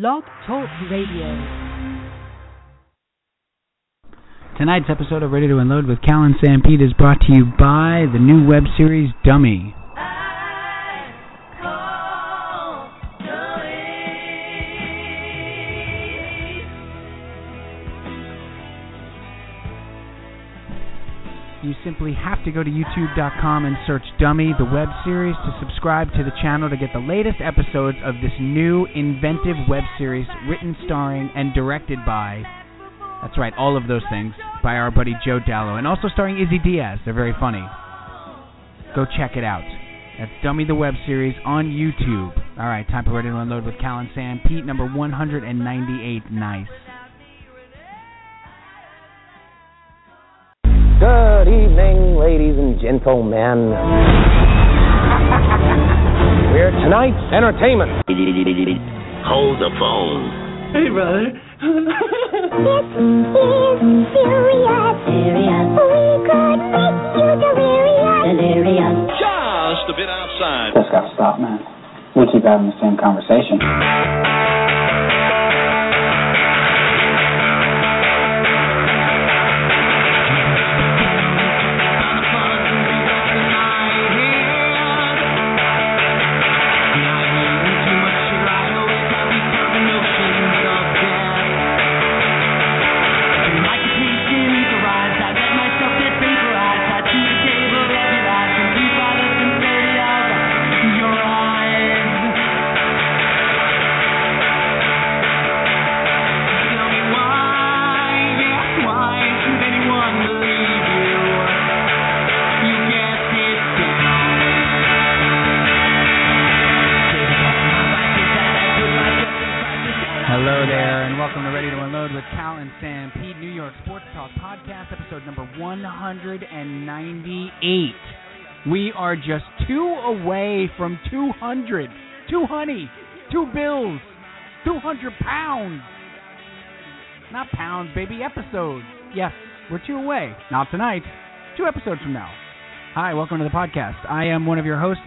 Blog Talk Radio. Tonight's episode of Ready to Unload with Cal and Sanpete is brought to you by the new web series Dummy. Simply have to go to youtube.com and search Dummy, the web series, to subscribe to the channel to get the latest episodes of this new inventive web series written, starring, and directed by that's right, all of those things by our buddy Joe Dalo, and also starring Izzy Diaz. They're very funny. Go check it out. That's Dummy the Web Series on YouTube. All right, time for Ready to Unload with Cal and Sanpete, number 198. Nice. Good evening, ladies and gentlemen. We're tonight's entertainment. Hold the phone. Hey, brother. This is serious. Serious. We could make you delirious. Delirious. Just a bit outside. Just gotta stop, man. We keep having the same conversation. Are just two away from 200. Two honey, two bills, 200 pounds. Not pounds, baby, episodes. Yes, we're two away. Not tonight, two episodes from now. Hi, welcome to the podcast. I am one of your hosts,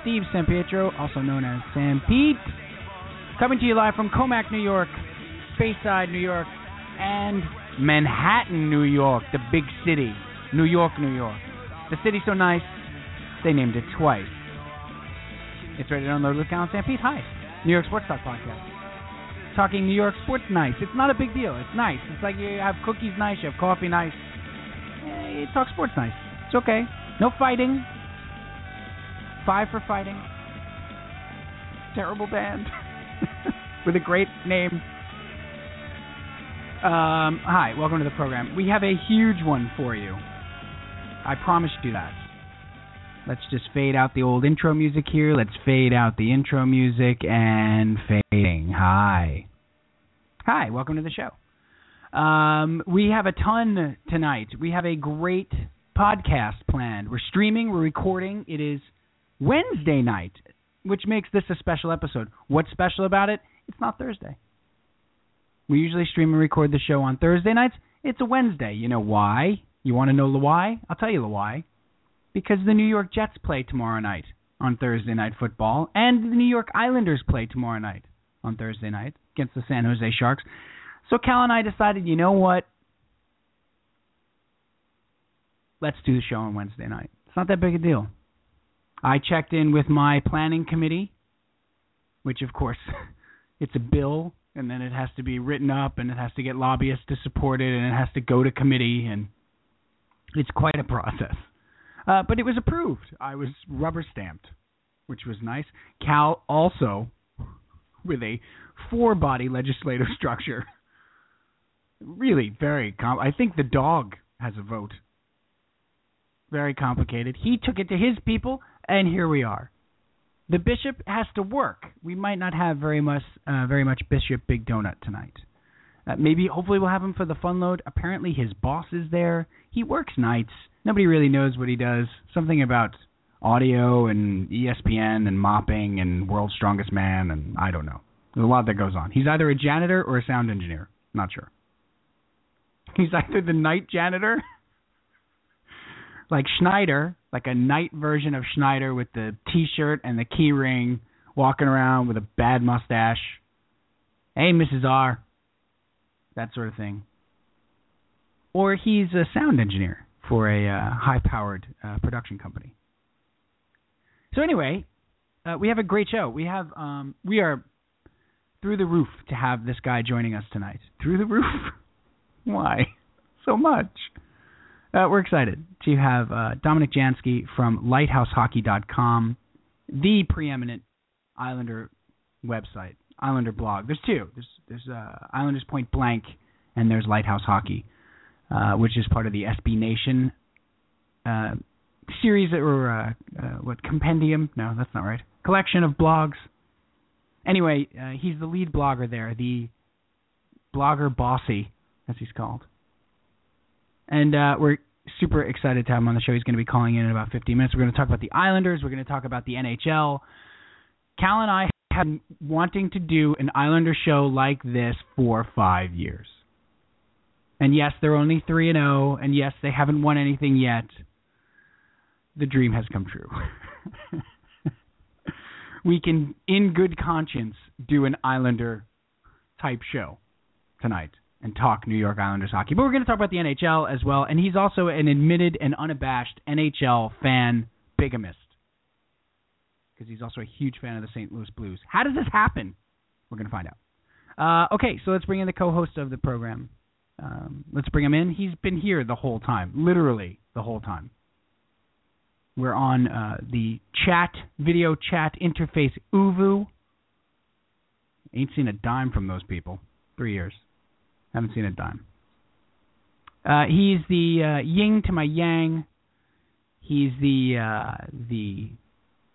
Steve San Pietro, also known as Sanpete. Coming to you live from Commack, New York, Bayside, New York, and Manhattan, New York, the big city. New York, New York. The city's so nice, they named it twice. It's ready to unload with Sam Pete. Hi. New York Sports Talk Podcast. Talking New York sports nice. It's not a big deal. It's nice. It's like you have cookies nice, you have coffee nice. Eh, You talk sports nice. It's okay. No fighting. Five for fighting. Terrible band. with a great name. Um, hi, welcome to the program. We have a huge one for you. I promise you that. Let's just fade out the old intro music here. Let's fade out the intro music and fading. Hi. Hi, welcome to the show. Um, we have a ton tonight. We have a great podcast planned. We're streaming, we're recording. It is Wednesday night, which makes this a special episode. What's special about it? It's not Thursday. We usually stream and record the show on Thursday nights. It's a Wednesday. You know why? You want to know the why? I'll tell you the why. Because the New York Jets play tomorrow night on Thursday Night Football, and the New York Islanders play tomorrow night on Thursday night against the San Jose Sharks. So Cal and I decided, you know what? Let's do the show on Wednesday night. It's not that big a deal. I checked in with my planning committee, which of course it's a bill and then it has to be written up and it has to get lobbyists to support it and it has to go to committee and it's quite a process. Uh, but it was approved. I was rubber stamped, which was nice. Cal also with a four body legislative structure. Really very com- I think the dog has a vote. Very complicated. He took it to his people and here we are. The bishop has to work. We might not have very much, uh, very much Bishop Big Donut tonight. Uh, maybe, hopefully, we'll have him for the fun load. Apparently, his boss is there. He works nights. Nobody really knows what he does. Something about audio and ESPN and mopping and World's Strongest Man and I don't know. There's a lot that goes on. He's either a janitor or a sound engineer. Not sure. He's either the night janitor, like Schneider, like a night version of Schneider with the T-shirt and the key ring, walking around with a bad mustache, Hey, Mrs. R. That sort of thing. Or he's a sound engineer for a uh, high-powered uh, production company. So anyway, uh, we have a great show. We have um, we are through the roof to have this guy joining us tonight. Through the roof. Why so much? Uh, we're excited to have uh, Dominik Jansky from LighthouseHockey.com, the preeminent Islander website, Islander blog. There's two. There's there's uh, Islanders Point Blank, and there's Lighthouse Hockey, uh, which is part of the SB Nation uh, series or uh, uh, what compendium? No, that's not right. Collection of blogs. Anyway, uh, he's the lead blogger there, the blogger bossy, as he's called. And uh, we're super excited to have him on the show. He's going to be calling in in about 15 minutes. We're going to talk about the Islanders. We're going to talk about the NHL. Cal and I have been wanting to do an Islander show like this for five years. And yes, they're only 3 and 0, and yes, they haven't won anything yet. The dream has come true. we can, in good conscience, do an Islander type show tonight and talk New York Islanders hockey. But we're going to talk about the NHL as well. And he's also an admitted and unabashed NHL fan bigamist because he's also a huge fan of the St. Louis Blues. How does this happen? We're going to find out. Uh, okay, so let's bring in the co-host of the program. Um, let's bring him in. He's been here the whole time, literally the whole time. We're on uh, the chat, video chat interface ooVoo. Ain't seen a dime from those people. Three years. Haven't seen a dime. Uh, he's the uh, yin to my yang. He's the uh, the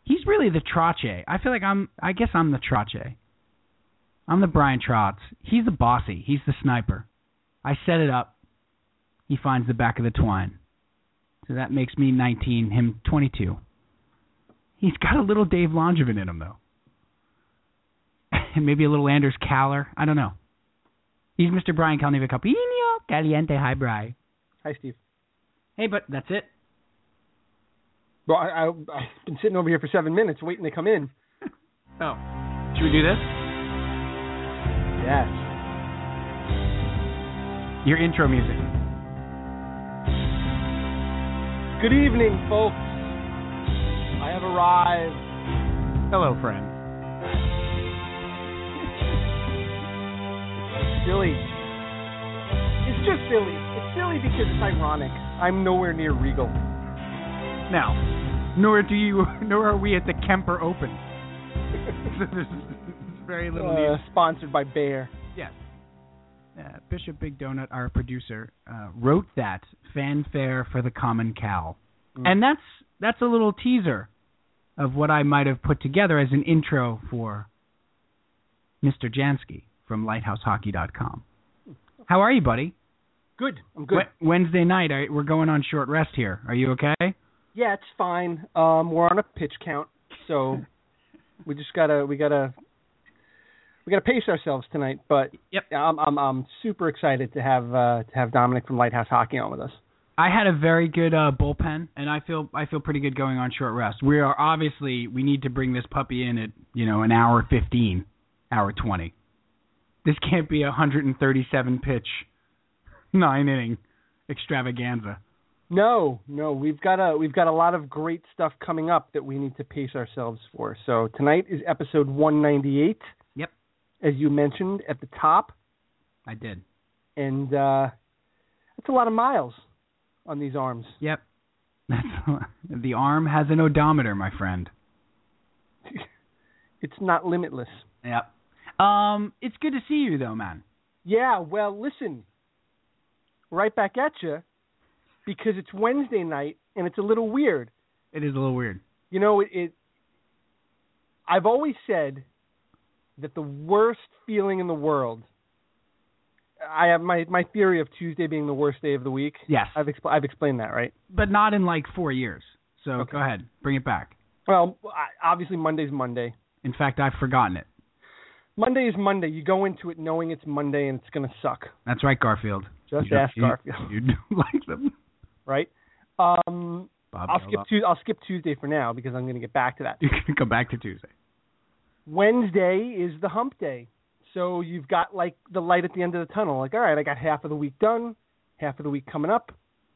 he's really the Trottier. I feel like I'm. I guess I'm the Trottier. I'm the Bryan Trottier. He's the bossy. He's the sniper. I set it up. He finds the back of the twine. So that makes me 19, him 22. He's got a little Dave Langevin in him though, and maybe a little Anders Kallur. I don't know. He's Mr. Brian Calneva Capino Caliente. Hi, Bry. Hi, Steve. Hey, but that's it. Well, I, I, I've been sitting over here for seven minutes waiting to come in. Oh, should we do this? Yes. Your intro music. Good evening, folks. I have arrived. Hello, friend. Silly. It's just silly. It's silly because it's ironic. I'm nowhere near Regal. Now, nor do you, nor are we at the Kemper Open. There's very little Uh, news. sponsored by Bear. Yes. Uh, Bishop Big Donut, our producer, uh, wrote that fanfare for the common cow, Mm. and that's that's a little teaser of what I might have put together as an intro for Mr. Jansky from LighthouseHockey.com. How are you, buddy? Good. I'm good. Wed- Wednesday night, I, we're going on short rest here. Are you okay? Yeah, it's fine. Um, we're on a pitch count, so we just gotta we gotta we gotta pace ourselves tonight. But Yep. I'm I'm I'm super excited to have uh, to have Dominik from Lighthouse Hockey on with us. I had a very good uh, bullpen, and I feel I feel pretty good going on short rest. We are obviously we need to bring this puppy in at you know an hour fifteen, hour twenty. This can't be a hundred and thirty-seven pitch, nine inning extravaganza. No, no, we've got a we've got a lot of great stuff coming up that we need to pace ourselves for. So tonight is episode 198. Yep. As you mentioned at the top, I did. and uh, that's a lot of miles on these arms. Yep. That's the arm has an odometer, my friend. It's not limitless. Yep. Um, it's good to see you though, man. Yeah, well, listen, right back at you because it's Wednesday night and it's a little weird. It is a little weird. You know, it, it I've always said that the worst feeling in the world. I have my my theory of Tuesday being the worst day of the week. Yes, I've expl- I've explained that, right? but not in like four years. So Okay. go ahead, bring it back. Well, obviously Monday's Monday. In fact, I've forgotten it. Monday is Monday. You go into it knowing it's Monday and it's going to suck. That's right, Garfield. Just You ask you- Garfield, You don't like them. right? Um, Bob I'll skip Tuesday. I'll skip Tuesday for now because I'm going to get back to that. You can come back to Tuesday. Wednesday is the hump day. So you've got like the light at the end of the tunnel. Like, all right, I got half of the week done, half of the week coming up.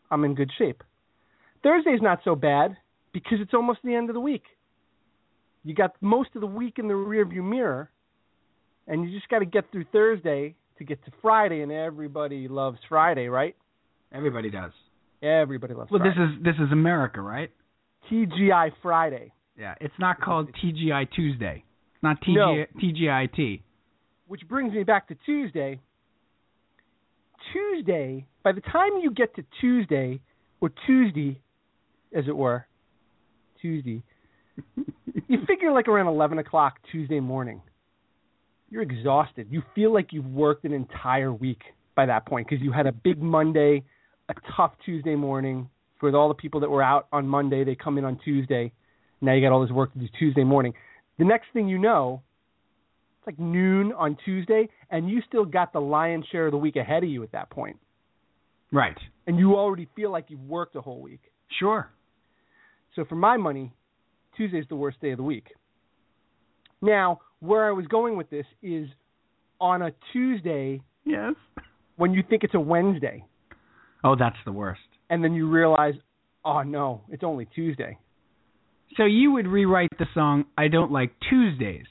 I'm in good shape. Thursday's not so bad because it's almost the end of the week. You got most of the week in the rearview mirror, and you just got to get through Thursday to get to Friday, and everybody loves Friday, right? Everybody does. Everybody loves Well, Friday. this is this is America, right? TGI Friday, Yeah. It's not called TGI Tuesday. Not No. TGIT. which brings me back to Tuesday. Tuesday, by the time you get to Tuesday, or Tuesday, as it were, Tuesday, you figure like around 11 o'clock Tuesday morning. You're exhausted. You feel like you've worked an entire week by that point because you had a big Monday, a tough Tuesday morning. For all the people that were out on Monday, they come in on Tuesday. Now you got all this work to do Tuesday morning. The next thing you know, it's like noon on Tuesday, and you still got the lion's share of the week ahead of you at that point, Right. and you already feel like you've worked a whole week. Sure. So for my money, Tuesday's the worst day of the week. Now, where I was going with this is on a Tuesday Yes. when you think it's a Wednesday, Oh, that's the worst. and then you realize, oh no, it's only Tuesday. So you would rewrite the song "I Don't Like Tuesdays."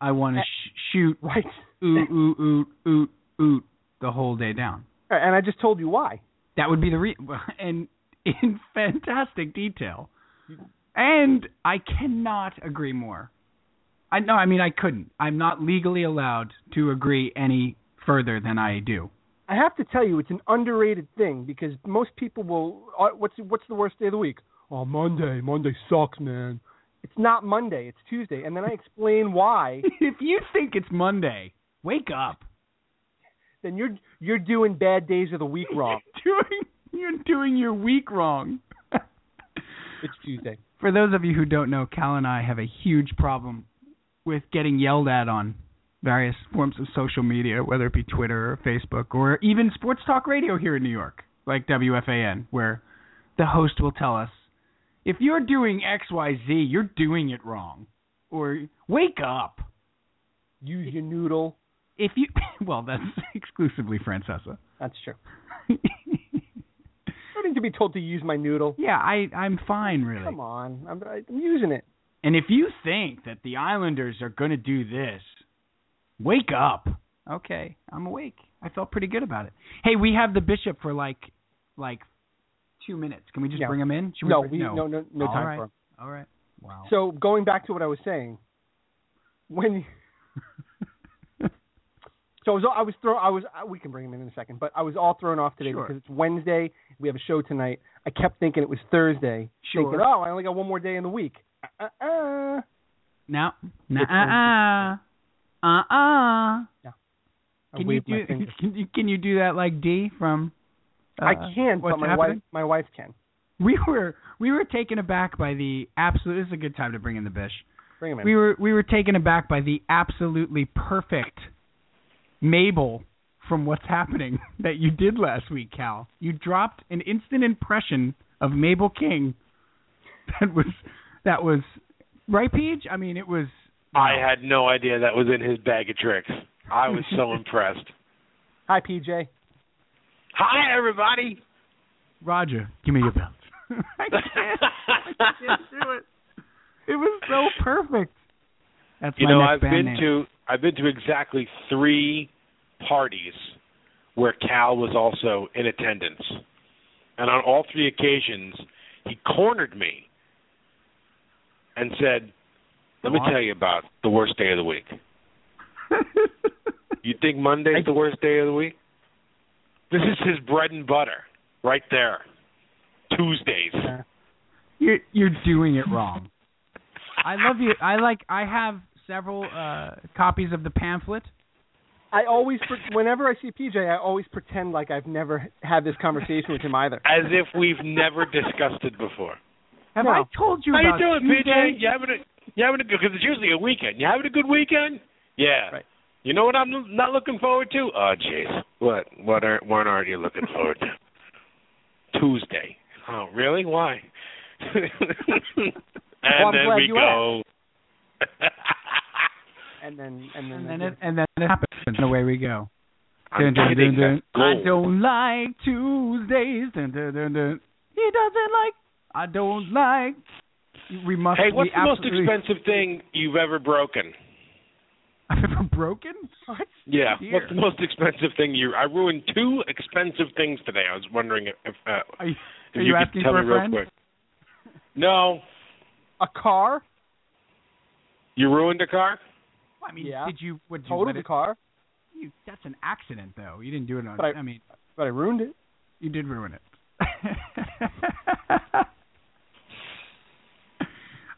I want to sh- shoot Right. oot oot oot oot oot the whole day down. And I just told you why. That would be the re- and in fantastic detail. And I cannot agree more. I no, I mean I couldn't. I'm not legally allowed to agree any further than I do. I have to tell you, it's an underrated thing because most people will. Uh, what's what's the worst day of the week? Oh, Monday. Monday sucks, man. It's not Monday. It's Tuesday, and then I explain why. if you think it's Monday, wake up. then you're you're doing bad days of the week wrong. doing you're doing your week wrong. It's Tuesday. For those of you who don't know, Cal and I have a huge problem with getting yelled at on various forms of social media, whether it be Twitter or Facebook or even sports talk radio here in New York, like WFAN, where the host will tell us, if you're doing XYZ, you're doing it wrong. Or wake up. Use your noodle. If you well, that's exclusively Francesa. That's true. I need to be told to use my noodle. yeah, I I'm fine really. Come on, I'm, I'm using it. And if you think that the Islanders are going to do this, wake up. Okay, I'm awake. I felt pretty good about it. Hey, we have the bishop for like like two minutes. Can we just bring him in? Should No, bring- we no no no All time right. for him. All right. Wow. So going back to what I was saying, when so I was I was throw I was we can bring him in in a second, but I was all thrown off today Sure. because it's Wednesday. We have a show tonight. I kept thinking it was Thursday. Sure. Thinking, oh, I only got one more day in the week. Uh, uh, uh. now, nah, It's uh, uh, uh, uh. Can you do? Can you can you do that like D from? Uh, I can, what's but my happening? wife my wife can. We were we were taken aback by the absolute. This is a good time to bring in the bish. Bring him in. We were we were taken aback by the absolutely perfect Mabel from what's happening that you did last week, Cal. You dropped an instant impression of Mabel King that was that was right, Peach. I mean, it was. I had no idea that was in his bag of tricks. I was so impressed. Hi, PJ. Hi, everybody. Roger, give me your belt. I can't. I can't do it. It was so perfect. That's You my know, I've been name. to I've been to exactly three parties where Cal was also in attendance, and on all three occasions, he cornered me and said, "Let me tell you about the worst day of the week. You think Monday's the worst day of the week? This is his bread and butter, right there. Tuesdays. You're you're doing it wrong. I love you. I like. I have several uh copies of the pamphlet. I always, pre- whenever I see PJ, I always pretend like I've never had this conversation with him either. As if we've never discussed it before. Have No. I told you How you doing, Tuesday? PJ? You having a you having a good? Because it's usually a weekend. You having a good weekend? Yeah. Right. You know what I'm not looking forward to? Oh, jeez. What? What are? What aren't you looking forward to? Tuesday. Oh, really? Why? and I'm then glad we you go. and then and then and then it and then it happens, and away we go. I'm Dun, dun, dun, dun. I don't like Tuesdays. Dun, dun, dun, dun. He doesn't like. I don't like. We must. Hey, what's the most expensive thing you've ever broken? I've ever broken? What? Yeah. Dear. What's the most expensive thing you? I ruined two expensive things today. I was wondering if, if, uh, Are you, if you, you could asking tell for me a real friend? quick. No, A car? you ruined a car. I mean, Yeah. did you? Would you Totaled let the car, you, That's an accident, though. You didn't do it on. But I- I mean, but I ruined it. you did ruin it.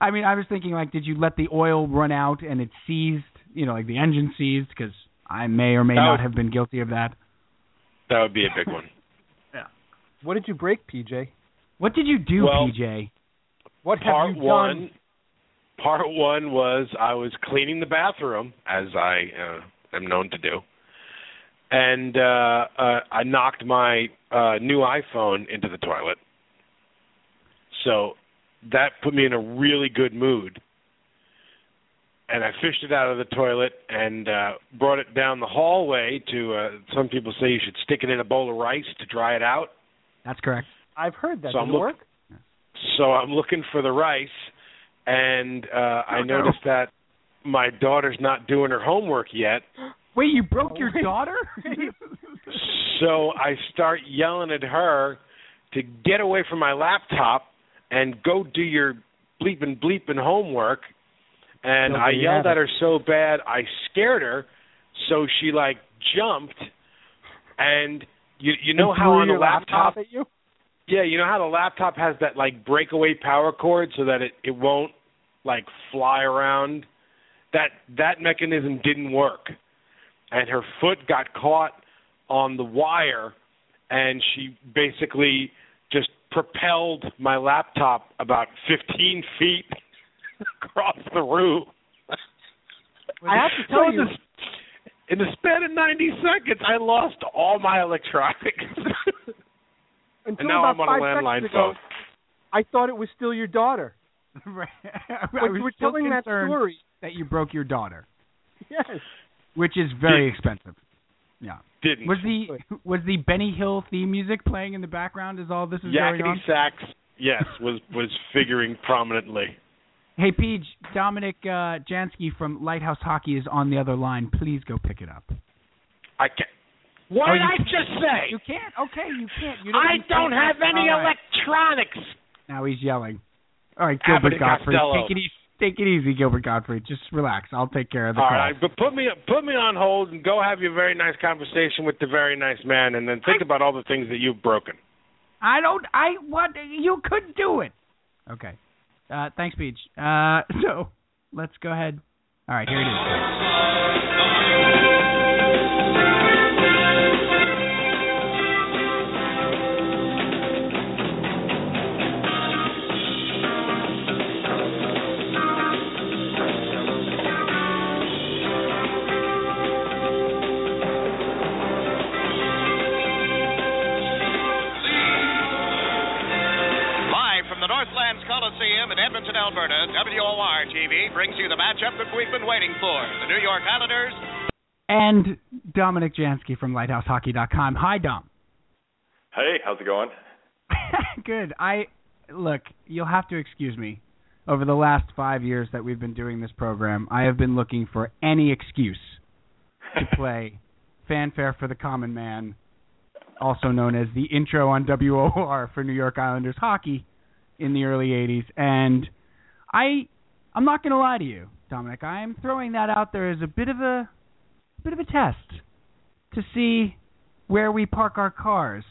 I mean, I was thinking like, did you let the oil run out and it seized? You know, like the engine seized because I may or may That not would- have been guilty of that. That would be a big one. Yeah. What did you break, PJ? What did you do, Well, PJ? What have part you one. done? Part one was I was cleaning the bathroom, as I uh, am known to do, and uh, uh, I knocked my uh, new iPhone into the toilet. So that put me in a really good mood. And I fished it out of the toilet and uh, brought it down the hallway to. Uh, some people say you should stick it in a bowl of rice to dry it out. That's correct. I've heard that. So Does I'm look- work? So I'm looking for the rice, and uh, I Oh, noticed that my daughter's not doing her homework yet. Wait, you broke Oh, your wait. daughter? So I start yelling at her to get away from my laptop and go do your bleeping bleeping homework. And I yelled at her so bad I scared her, so she like jumped. And you you know how on the your laptop at you? Yeah, you know how the laptop has that like breakaway power cord so that it it won't like fly around. That that mechanism didn't work, and her foot got caught on the wire, and she basically just propelled my laptop about 15 feet across the room. I have to tell in you, in the span of 90 seconds, I lost all my electronics. until and now about I'm on a landline ago, phone. I thought it was still your daughter. Right. I When was you were telling that story, that you broke your daughter, yes. which is very expensive. Yeah. Didn't. Was the was the Benny Hill theme music playing in the background as all this is going Yakety on? sax, yes, was was figuring prominently. Hey, Peach, Dominik uh, Jansky from Lighthouse Hockey is on the other line. Please go pick it up. I can't. What Oh, did I can't- just say? You can't. Okay, you can't. You I you don't have any All right. electronics. Now he's yelling. All right, Gilbert Gottfried, take it easy. Take it easy, Gilbert Gottfried. Just relax. I'll take care of the All call. right, but put me put me on hold and go have your very nice conversation with the very nice man, and then think about all the things that you've broken. I don't. I what? You could do it. Okay. Uh, thanks, Beach. Uh, so let's go ahead. All right, here it is. Edmonton, Alberta, WOR TV brings you the matchup that we've been waiting for. The New York Islanders And Dominik Jansky from LighthouseHockey.com. Hi, Dom. Hey, how's it going? Good. I look. You'll have to excuse me. Over the last five years that we've been doing this program, I have been looking for any excuse to play "Fanfare for the Common Man," also known as the intro on WOR for New York Islanders hockey in the early '80s. And I, I'm not going to lie to you, Dominik. I am throwing that out there as a bit of a, bit of a test to see where we park our cars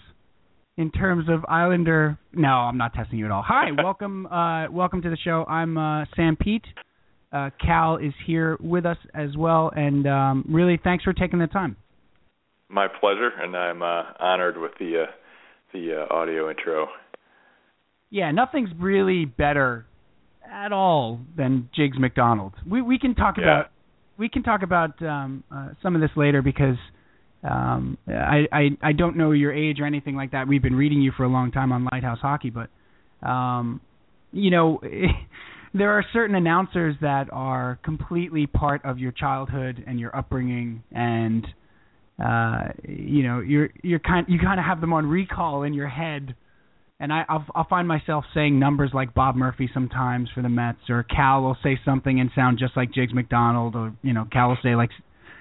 in terms of Islander. No, I'm not testing you at all. Hi, welcome, uh, welcome to the show. I'm uh, Sanpete. Uh, Cal is here with us as well, and um, really, thanks for taking the time. My pleasure, and I'm uh, honored with the uh, the uh, audio intro. Yeah, nothing's really better at all than Jiggs McDonald. We we can talk Yeah. about we can talk about um, uh, some of this later because um, I, I I don't know your age or anything like that. We've been reading you for a long time on Lighthouse Hockey, but um, you know, there are certain announcers that are completely part of your childhood and your upbringing, and uh, you know you're you're kind you kind of have them on recall in your head. And I, I'll, I'll find myself saying numbers like Bob Murphy sometimes for the Mets, or Cal will say something and sound just like Jiggs McDonald, or you know Cal will say like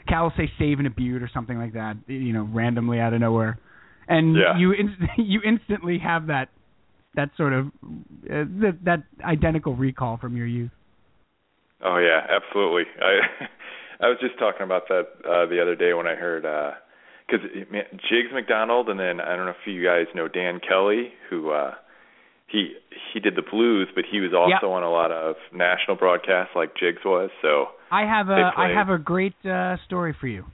Cal will say saving a butte or something like that, you know, randomly out of nowhere, and Yeah. you in, you instantly have that that sort of uh, that, that identical recall from your youth. Oh yeah, absolutely. I I was just talking about that uh the other day when I heard uh because Jiggs McDonald and then I don't know if you guys know Dan Kelly who uh he he did the blues but he was also Yep. on a lot of national broadcasts like Jiggs was so I have a I have a great uh, story for you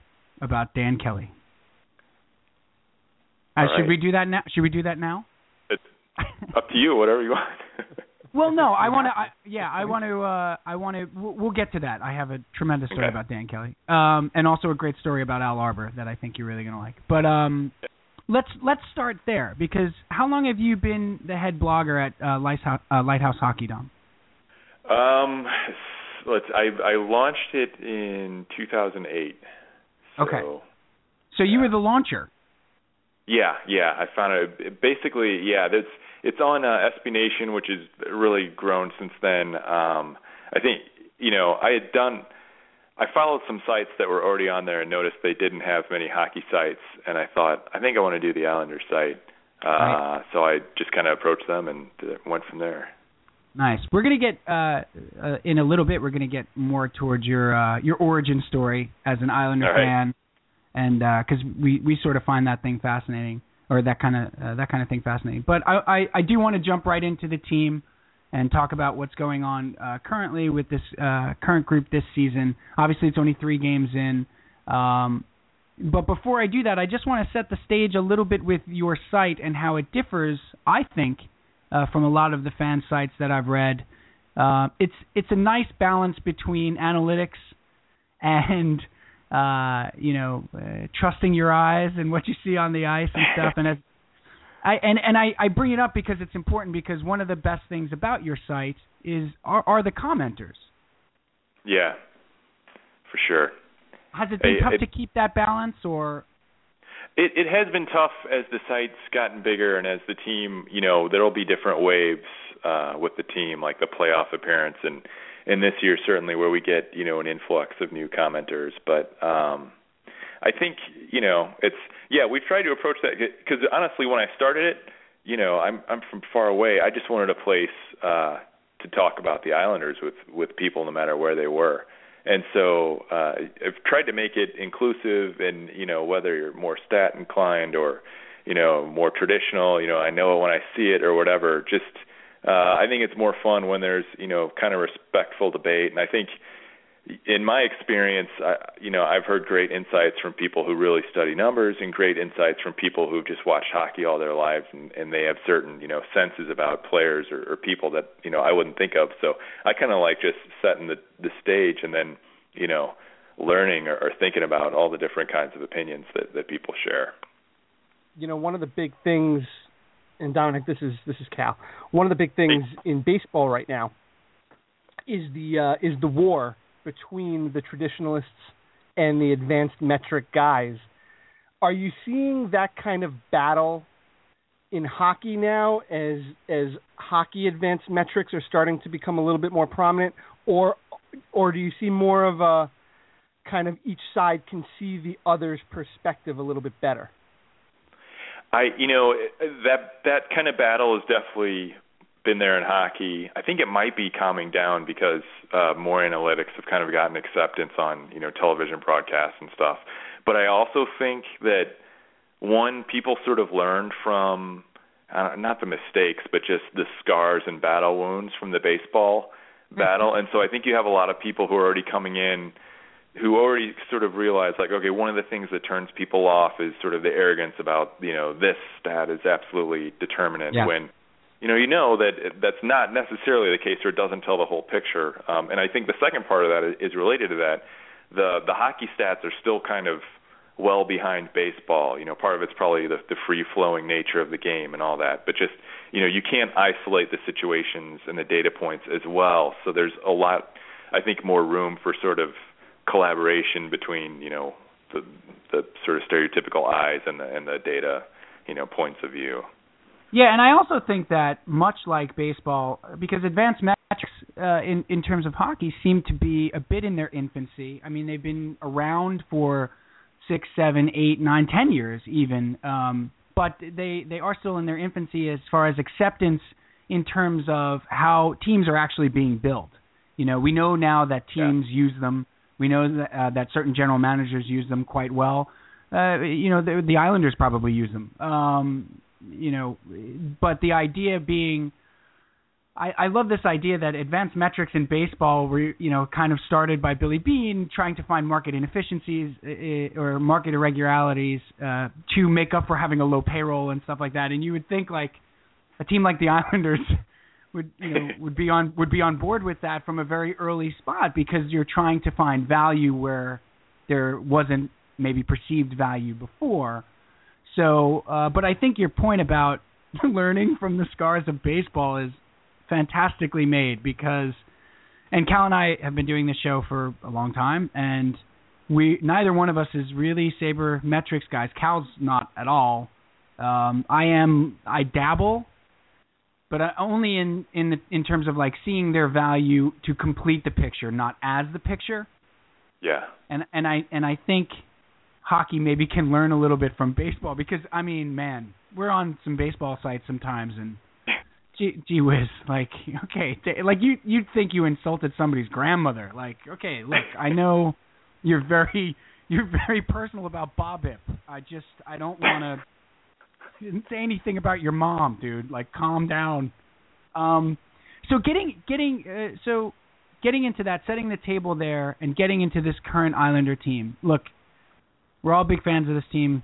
about Dan Kelly. Uh, All should right. we do that now? Should we do that now? it's up to you whatever you want. Well, no, I want to. Yeah, I want to. Uh, I want to. We'll, we'll get to that. I have a tremendous story Okay. about Dan Kelly, um, and also a great story about Al Arbour that I think you're really gonna like. But um, let's let's start there because how long have you been the head blogger at uh, Lighthouse, uh, Lighthouse Hockey Dom? Um, let's. I I launched it in 2008. So, Okay. So you were the launcher. Yeah, yeah. I found it basically. Yeah, that's it's on uh, SB Nation, which has really grown since then. Um, I think you know I had done. I followed some sites that were already on there and noticed they didn't have many hockey sites, and I thought I think I want to do the Islanders site. Uh, Right. So I just kind of approached them and uh, went from there. Nice. We're gonna get uh, uh, in a little bit. We're gonna get more towards your uh, your origin story as an Islander right. fan, and because we we sort of find that thing fascinating, or that kind of uh, that kind of thing fascinating. But I I, I do want to jump right into the team and talk about what's going on uh, currently with this uh, current group this season. Obviously, it's only three games in. Um, but before I do that, I just want to set the stage a little bit with your site and how it differs, I think, uh, from a lot of the fan sites that I've read. Uh, it's it's a nice balance between analytics and uh, you know uh, trusting your eyes and what you see on the ice and stuff. And as, I and and I, I bring it up because it's important because one of the best things about your site is are, are the commenters. Yeah, for sure. Has it been Hey, tough it- to keep that balance, or It it has been tough as the site's gotten bigger and as the team, you know, there'll be different waves uh with the team, like the playoff appearance and and this year certainly where we get, you know, an influx of new commenters, but um I think, you know, it's yeah, we've tried to approach that cuz honestly when I started it, you know, I'm I'm from far away. I just wanted a place uh to talk about the Islanders with with people no matter where they were. And so uh, I've tried to make it inclusive, and you know whether you're more stat inclined or you know more traditional. You know I know it when I see it or whatever. Just uh, I think it's more fun when there's you know kind of respectful debate, and I think in my experience, I, you know I've heard great insights from people who really study numbers, and great insights from people who've just watched hockey all their lives, and, and they have certain you know senses about players or, or people that you know I wouldn't think of. So I kind of like just setting the the stage and then you know learning or, or thinking about all the different kinds of opinions that that people share. you know, one of the big things, and Dominik, this is this is Cal. One of the big things in baseball right now is the uh, is the war between the traditionalists and the advanced metric guys. Are you seeing that kind of battle in hockey now, as as hockey advanced metrics are starting to become a little bit more prominent, or or do you see more of a kind of each side can see the other's perspective a little bit better? I you know that that kind of battle has definitely been there in hockey. I think it might be calming down because uh, more analytics have kind of gotten acceptance on you know television broadcasts and stuff. But I also think that one people sort of learned from uh, not the mistakes, but just the scars and battle wounds from the baseball battle. And so I think you have a lot of people who are already coming in who already sort of realize like okay one of the things that turns people off is sort of the arrogance about you know this stat is absolutely determinant Yeah. when you know you know that that's not necessarily the case or it doesn't tell the whole picture um and i think the second part of that is, is related to that the the hockey stats are still kind of well behind baseball. You know, part of it's probably the, the free flowing nature of the game and all that, but just you know, you can't isolate the situations and the data points as well. So there's a lot, I think, more room for sort of collaboration between you know the the sort of stereotypical eyes and the and the data you know points of view. Yeah, and I also think that much like baseball, because advanced metrics uh, in in terms of hockey seem to be a bit in their infancy. I mean, they've been around for six, seven, eight, nine, ten years even, um, but they they are still in their infancy as far as acceptance in terms of how teams are actually being built. You know, we know now that teams yeah. use them. We know that, uh, that certain general managers use them quite well. Uh, you know, the, the Islanders probably use them. Um, you know, but the idea being, I, I love this idea that advanced metrics in baseball were, you know, kind of started by Billy Beane trying to find market inefficiencies uh, or market irregularities uh, to make up for having a low payroll and stuff like that. And you would think like a team like the Islanders would you know would be on would be on board with that from a very early spot because you're trying to find value where there wasn't maybe perceived value before. So, uh, but I think your point about learning from the scars of baseball is fantastically made because, and Cal and I have been doing this show for a long time, and we neither one of us is really sabermetrics guys. Cal's not at all. Um, I am. I dabble, but uh, only in in the, in terms of like seeing their value to complete the picture, not as the picture. Yeah. And and I and I think hockey maybe can learn a little bit from baseball because I mean, man, we're on some baseball sites sometimes and gee, gee whiz, like okay, like you you'd think you insulted somebody's grandmother. Like, okay, look, I know you're very you're very personal about Bob BABIP. I just I don't want to didn't say anything about your mom, dude. Like, calm down. Um, so getting getting uh, so getting into that, setting the table there, and getting into this current Islander team. Look, we're all big fans of this team.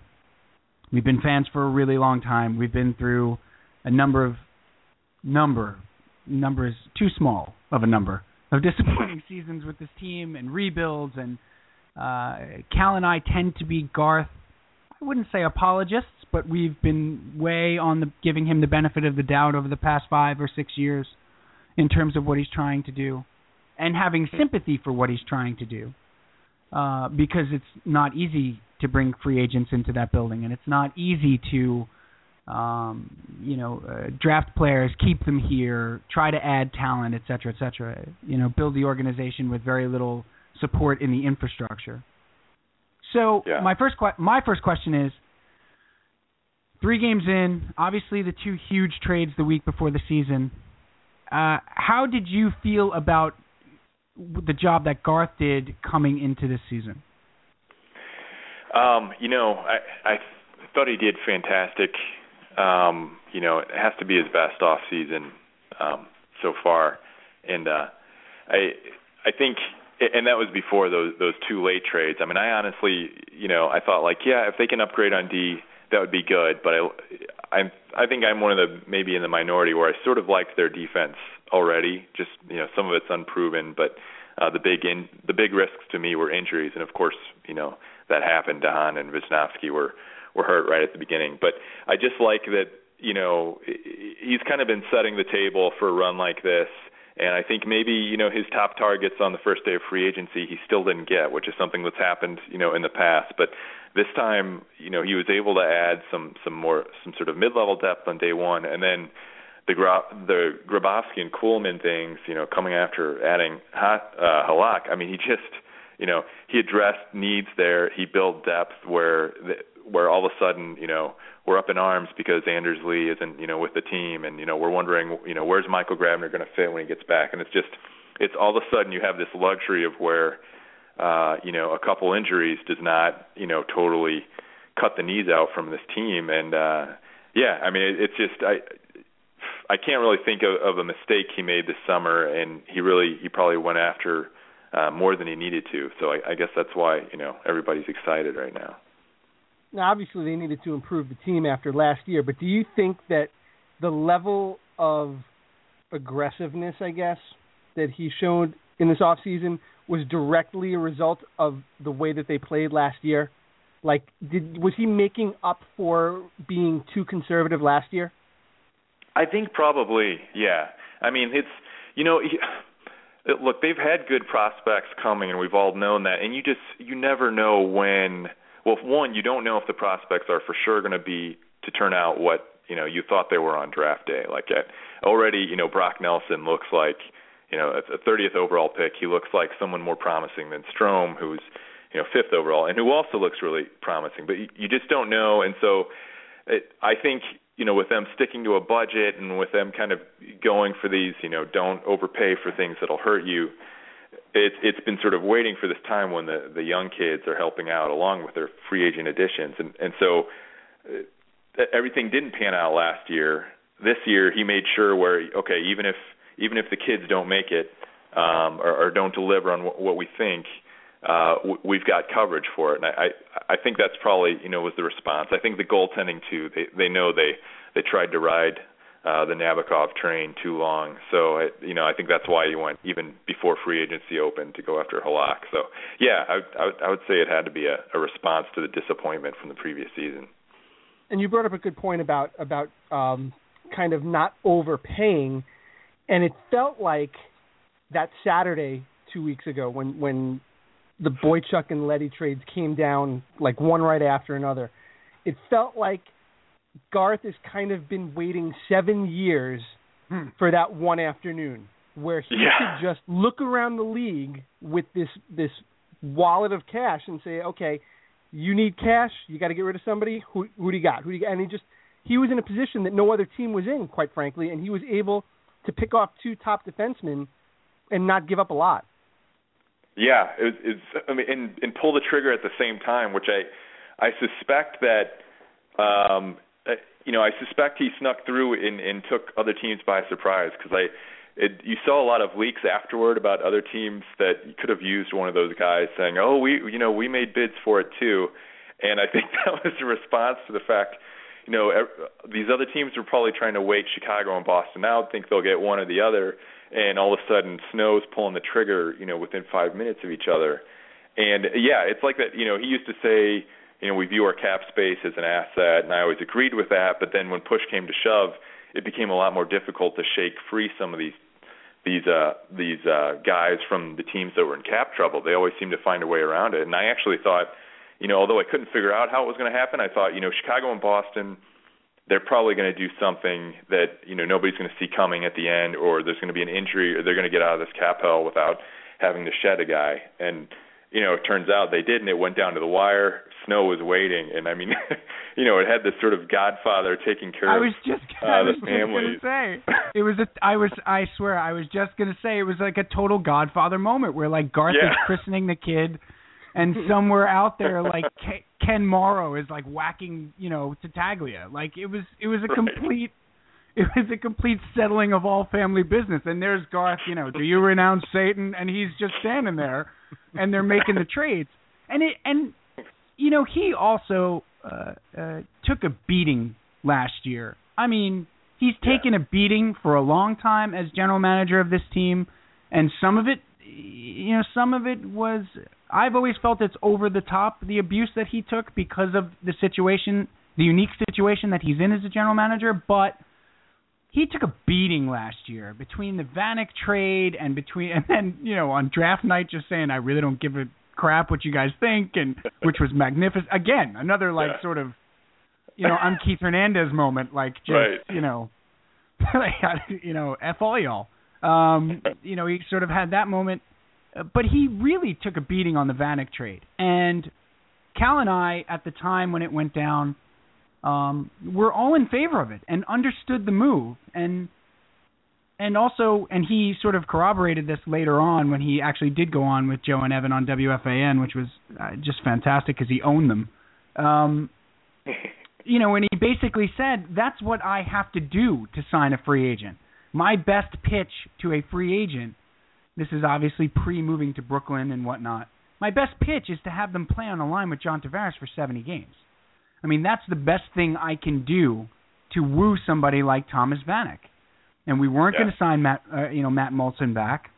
We've been fans for a really long time. We've been through a number of number numbers too small of a number of disappointing seasons with this team and rebuilds and uh Cal and I tend to be Garth I wouldn't say apologists but we've been way on the giving him the benefit of the doubt over the past 5 or 6 years in terms of what he's trying to do and having sympathy for what he's trying to do. Uh, because it's not easy to bring free agents into that building, and it's not easy to, um, you know, uh, draft players, keep them here, try to add talent, et cetera, et cetera. You know, build the organization with very little support in the infrastructure. So yeah. my first que- my first question is, three games in, obviously the two huge trades the week before the season. Uh, how did you feel about the job that Garth did coming into this season? Um, you know, I I thought he did fantastic. Um, you know, it has to be his best off season um, so far, and uh, I I think, and that was before those those two late trades. I mean, I honestly, you know, I thought like, yeah, if they can upgrade on D, that would be good. But I I I think I'm one of the maybe in the minority where I sort of liked their defense already. Just you know, some of it's unproven, but uh, the big in the big risks to me were injuries, and of course, you know that happened. De and Visnovsky were were hurt right at the beginning, but I just like that. You know, he's kind of been setting the table for a run like this. And I think maybe you know his top targets on the first day of free agency he still didn't get, which is something that's happened you know in the past. But this time, you know, he was able to add some some more some sort of mid-level depth on day one, and then the Gra- the Grabovski and Kulemin things, you know, coming after adding ha- uh, Halak. I mean, he just, you know, he addressed needs there. He built depth where the, where all of a sudden, you know, we're up in arms because Anders Lee isn't, you know, with the team, and you know, we're wondering, you know, where's Michael Grabner going to fit when he gets back? And it's just, it's all of a sudden you have this luxury of where, uh, you know, a couple injuries does not, you know, totally cut the knees out from this team, and uh, yeah, I mean, it, it's just I I can't really think of, of a mistake he made this summer, and he really he probably went after uh, more than he needed to. So I, I guess that's why you know everybody's excited right now. Now, obviously, they needed to improve the team after last year, but do you think that the level of aggressiveness, I guess, that he showed in this off season was directly a result of the way that they played last year? Like, did was he making up for being too conservative last year? I think probably, yeah. I mean, it's you know, look, they've had good prospects coming, and we've all known that. And you just you never know when. Well, one, you don't know if the prospects are for sure going to be to turn out what you know you thought they were on draft day. Like at, already, you know, Brock Nelson looks like you know a 30th overall pick. He looks like someone more promising than Strome, who's you know fifth overall, and who also looks really promising. But you, you just don't know, and so it, I think you know with them sticking to a budget and with them kind of going for these, you know, don't overpay for things that'll hurt you. It's it's been sort of waiting for this time when the the young kids are helping out along with their free agent additions, and and so uh, everything didn't pan out last year. This year he made sure where okay, even if even if the kids don't make it um, or, or don't deliver on w- what we think, uh, we've got coverage for it. And I, I I think that's probably you know was the response. I think the goaltending too. They they know they they tried to ride uh, the Nabokov train too long. So I, you know I think that's why he went even before free agency opened to go after Halak. So yeah, I I, I would say it had to be a, a response to the disappointment from the previous season. And you brought up a good point about about um, kind of not overpaying, and it felt like that Saturday two weeks ago when when the Boychuk and Leddy trades came down like one right after another. It felt like Garth has kind of been waiting seven years Hmm. for that one afternoon where he Yeah. could just look around the league with this this wallet of cash and say, okay, you need cash, you got to get rid of somebody. Who who do you got? Who do you got? And he just he was in a position that no other team was in, quite frankly, and he was able to pick off two top defensemen and not give up a lot. Yeah, it it's I mean, and and pull the trigger at the same time, which I I suspect that um you know I suspect he snuck through and and took other teams by surprise because I it you saw a lot of leaks afterward about other teams that could have used one of those guys saying, "Oh, we you know we made bids for it too," and I think that was a response to the fact. You know, these other teams were probably trying to wait Chicago and Boston out, think they'll get one or the other, and all of a sudden Snow's pulling the trigger, you know, within five minutes of each other. And yeah, it's like that. You know, he used to say, you know, we view our cap space as an asset, and I always agreed with that. But then when push came to shove, it became a lot more difficult to shake free some of these these uh these uh guys from the teams that were in cap trouble. They always seemed to find a way around it. And I actually thought, you know, although I couldn't figure out how it was going to happen, I thought, you know, Chicago and Boston they're probably going to do something that you know nobody's going to see coming at the end, or there's going to be an injury, or they're going to get out of this cap hell without having to shed a guy. And you know, it turns out they didn't. it went down to the wire. Snow was waiting, and I mean, you know, it had this sort of Godfather taking care I of was just, uh, I was the just gonna say it was a. I was. I swear, I was just gonna say it was like a total Godfather moment where like Garth Yeah. is christening the kid, and somewhere out there like Ke- Ken Morrow is like whacking, you know, Tattaglia. Like it was. It was a Right. complete. It was a complete settling of all family business. And there's Garth, you know, do you renounce Satan? And he's just standing there, and they're making the trades. And it and you know he also uh, uh, took a beating last year. I mean, he's Yeah. taken a beating for a long time as general manager of this team, and some of it, you know, some of it was. I've always felt it's over the top the abuse that he took because of the situation, the unique situation that he's in as a general manager, but. He took a beating last year between the Vanek trade and between and then you know on draft night just saying I really don't give a crap what you guys think and which was magnificent again another like Yeah. sort of you know I'm Keith Hernandez moment like just Right. you know like, you know f all y'all um you know he sort of had that moment uh, but he really took a beating on the Vanek trade and Cal and I at the time when it went down um were all in favor of it and understood the move. And and also and he sort of corroborated this later on when he actually did go on with Joe and Evan on WFAN which was uh, just fantastic cuz he owned them. Um you know and he basically said that's what I have to do to sign a free agent. My best pitch to a free agent this is obviously pre moving to Brooklyn and whatnot. My best pitch is to have them play on a line with John Tavares for 70 games I mean, that's the best thing I can do to woo somebody like Thomas Vanek. And we weren't Yeah. going to sign Matt, uh, you know, Matt Moulson back,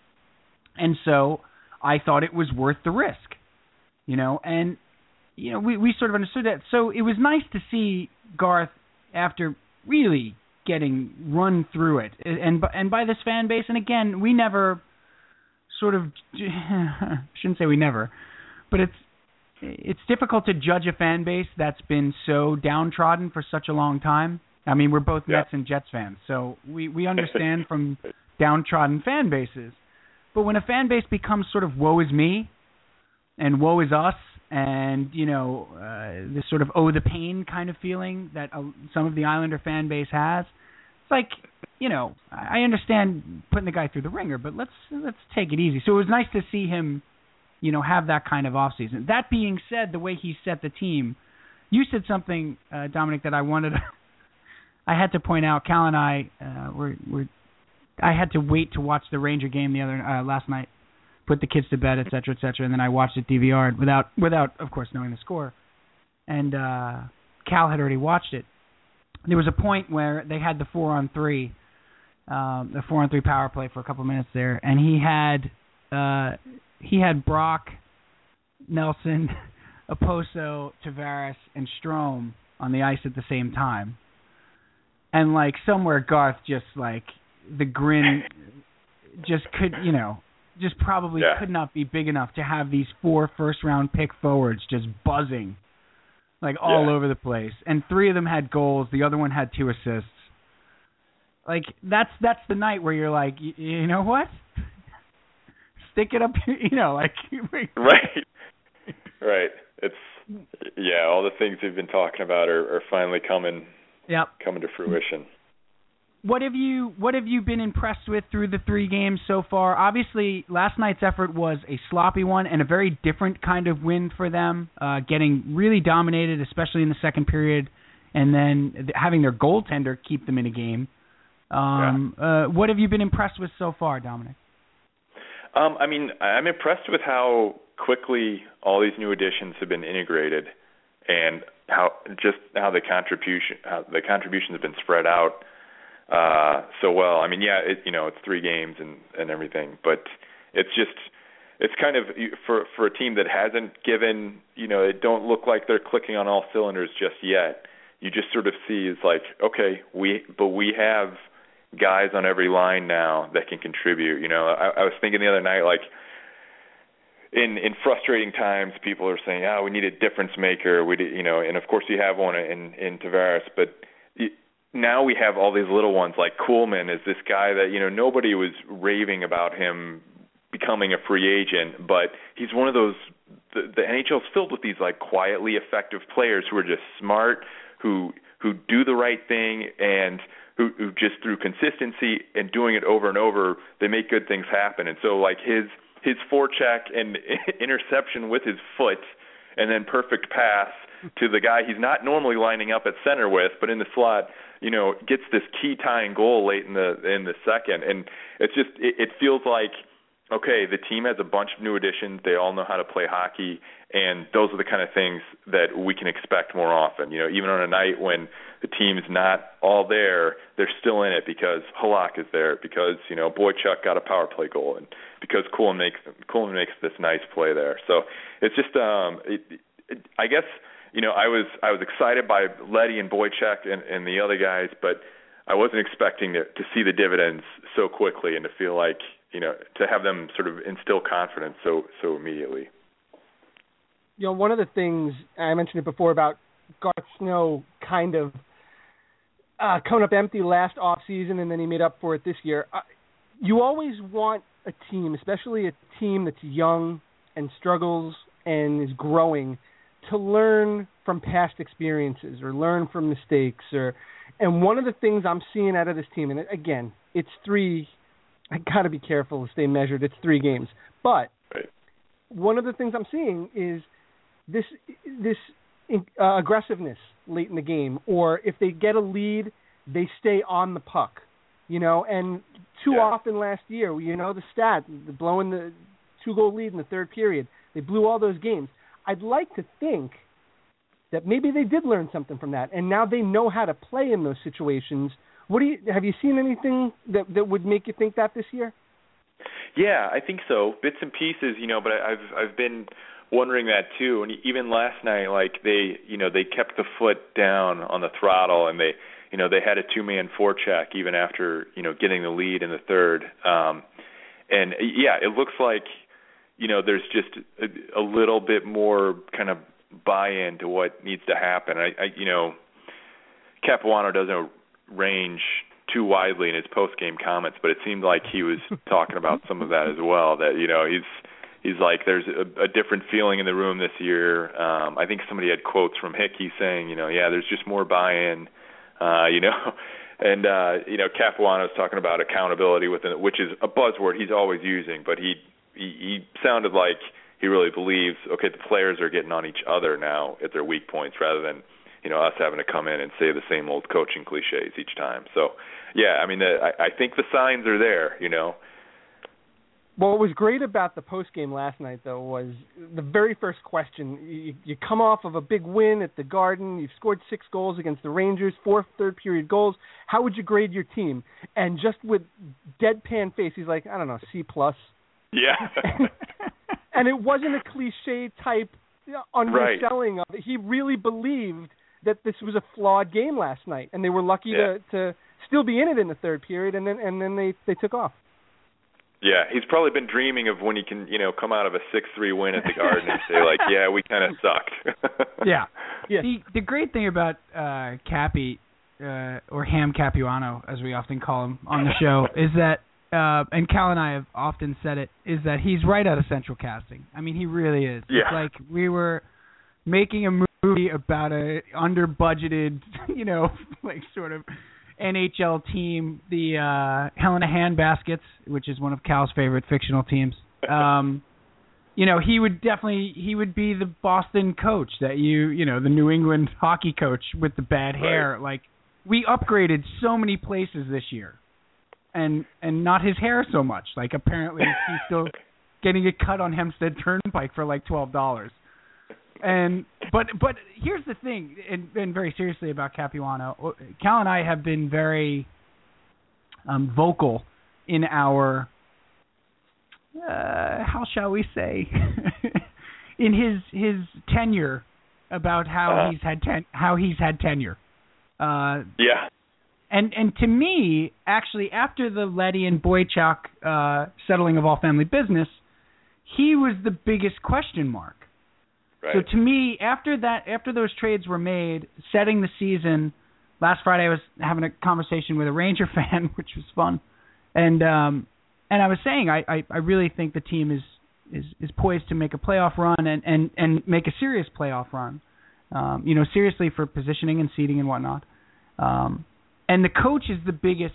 and so I thought it was worth the risk, you know. And you know, we we sort of understood that. So it was nice to see Garth after really getting run through it, and and by this fan base. And again, we never sort of shouldn't say we never, but it's it's difficult to judge a fan base that's been so downtrodden for such a long time. I mean, we're both Yeah. Mets and Jets fans, so we we understand from downtrodden fan bases. But when a fan base becomes sort of woe is me and woe is us and you know uh, this sort of oh the pain kind of feeling that uh, some of the Islander fan base has, it's like you know I I understand putting the guy through the ringer, but let's let's take it easy. So it was nice to see him, you know, have that kind of off season. That being said, the way he set the team, you said something, uh, Dominik, that I wanted. I had to point out. Cal and I uh, were were. I had to wait to watch the Ranger game the other uh, last night, put the kids to bed, et cetera, et cetera, and then I watched it DVR'd without without of course knowing the score. And uh Cal had already watched it. There was a point where they had the four on three, um, the four on three power play for a couple minutes there, and he had uh he had Brock, Nelson, Okposo, Tavares, and Strome on the ice at the same time. And like somewhere Garth just like the grin just could you know just probably Yeah. could not be big enough to have these four first round pick forwards just buzzing like all Yeah. over the place and three of them had goals the other one had two assists like that's that's the night where you're like y- you know what stick it up you know like right right it's yeah all the things we've been talking about are, are finally coming yep coming to fruition What have you What have you been impressed with through the three games so far? Obviously, last night's effort was a sloppy one and a very different kind of win for them, uh, getting really dominated, especially in the second period, and then having their goaltender keep them in a game. Um, uh, what have you been impressed with so far, Dominik? Um, I mean, I'm impressed with how quickly all these new additions have been integrated, and how just how the contribution how the contributions have been spread out uh, so well. I mean, yeah, it, you know, it's three games and and everything, but it's just it's kind of for for a team that hasn't given you know it don't look like they're clicking on all cylinders just yet. You just sort of see is like okay, we but we have guys on every line now that can contribute. You know, I, I was thinking the other night like in in frustrating times, people are saying, "Oh, we need a difference maker." We, you know, and of course you have one in in Tavares, but now we have all these little ones like Kulemin is this guy that you know nobody was raving about him becoming a free agent, but he's one of those. The, the NHL is filled with these like quietly effective players who are just smart, who who do the right thing, and who, who just through consistency and doing it over and over, they make good things happen. And so like his his forecheck and interception with his foot, and then perfect pass to the guy he's not normally lining up at center with, but in the slot, you know, gets this key tying goal late in the in the second, and it's just it, it feels like okay, the team has a bunch of new additions. They all know how to play hockey, and those are the kind of things that we can expect more often. You know, even on a night when the team's not all there, they're still in it because Halak is there, because you know Boychuk got a power play goal, and because Kulemin makes Kulemin makes this nice play there. So it's just, um, it, it, I guess you know, I was I was excited by Leddy and Boychuk and, and the other guys, but I wasn't expecting to, to see the dividends so quickly and to feel like you know to have them sort of instill confidence so so immediately. You know, one of the things I mentioned it before about Garth Snow kind of uh, coming up empty last off season, and then he made up for it this year. Uh, you always want a team, especially a team that's young and struggles and is growing, to learn from past experiences or learn from mistakes. Or, and one of the things I'm seeing out of this team, and again, it's three. I got to be careful to stay measured. It's three games, but one of the things I'm seeing is this this uh, aggressiveness late in the game, or if they get a lead, they stay on the puck. You know, and too Yeah. often last year, you know the stat, the blowing the two goal lead in the third period. They blew all those games. I'd like to think that maybe they did learn something from that, and now they know how to play in those situations. What do you have you seen anything that that would make you think that this year? Yeah, I think so. Bits and pieces, you know, but I, I've I've been wondering that too. And even last night, like they, you know, they kept the foot down on the throttle, and they, you know, they had a two-man forecheck even after, you know, getting the lead in the third. Um, and yeah, it looks like, you know, there's just a, a little bit more kind of buy-in to what needs to happen. I, I you know, Capuano doesn't range too widely in his post-game comments, but it seemed like he was talking about some of that as well. That you know, he's he's like there's a, a different feeling in the room this year. Um, I think somebody had quotes from Hickey saying, you know, yeah, there's just more buy-in. Uh, you know, and uh, you know, Capuano's talking about accountability within, which is a buzzword he's always using, but he he, he sounded like he really believes okay, the players are getting on each other now at their weak points rather than you know us having to come in and say the same old coaching cliches each time. So yeah, I mean, the, I, I think the signs are there. You know. What was great about the post game last night, though, was the very first question. You, you come off of a big win at the Garden. You've scored six goals against the Rangers, four third period goals. How would you grade your team? And just with deadpan face, he's like, I don't know, C plus. Yeah. and it wasn't a cliche type underselling right. of it. He really believed that this was a flawed game last night, and they were lucky yeah. to to still be in it in the third period, and then and then they they took off. Yeah, he's probably been dreaming of when he can, you know, come out of a six-three win at the Garden and say like, "Yeah, we kind of sucked." yeah. yeah. The the great thing about uh Cappy uh or Ham Capuano, as we often call him on the show, is that uh and Cal and I have often said it, is that he's right out of Central Casting. I mean, he really is. Yeah. It's like we were making a movie about a under budgeted, you know, like sort of NHL team, the uh, Helena Handbaskets, which is one of Cal's favorite fictional teams. Um, you know, he would definitely he would be the Boston coach that you you know the New England hockey coach with the bad hair. Right. Like we upgraded so many places this year, and and not his hair so much. Like apparently he's still getting a cut on Hempstead Turnpike for like twelve dollars and but but here's the thing, and, and very seriously about Capuano, Cal and I have been very um, vocal in our uh, how shall we say in his his tenure about how Uh-huh. he's had ten how he's had tenure. Uh, yeah. and and to me, actually, after the Leddy and Boychuk uh, settling of all family business, he was the biggest question mark. Right. So to me, after that, after those trades were made, setting the season. Last Friday, I was having a conversation with a Ranger fan, which was fun, and um, and I was saying I, I, I really think the team is, is is poised to make a playoff run and and and make a serious playoff run. Um, you know, seriously for positioning and seeding and whatnot. Um, and the coach is the biggest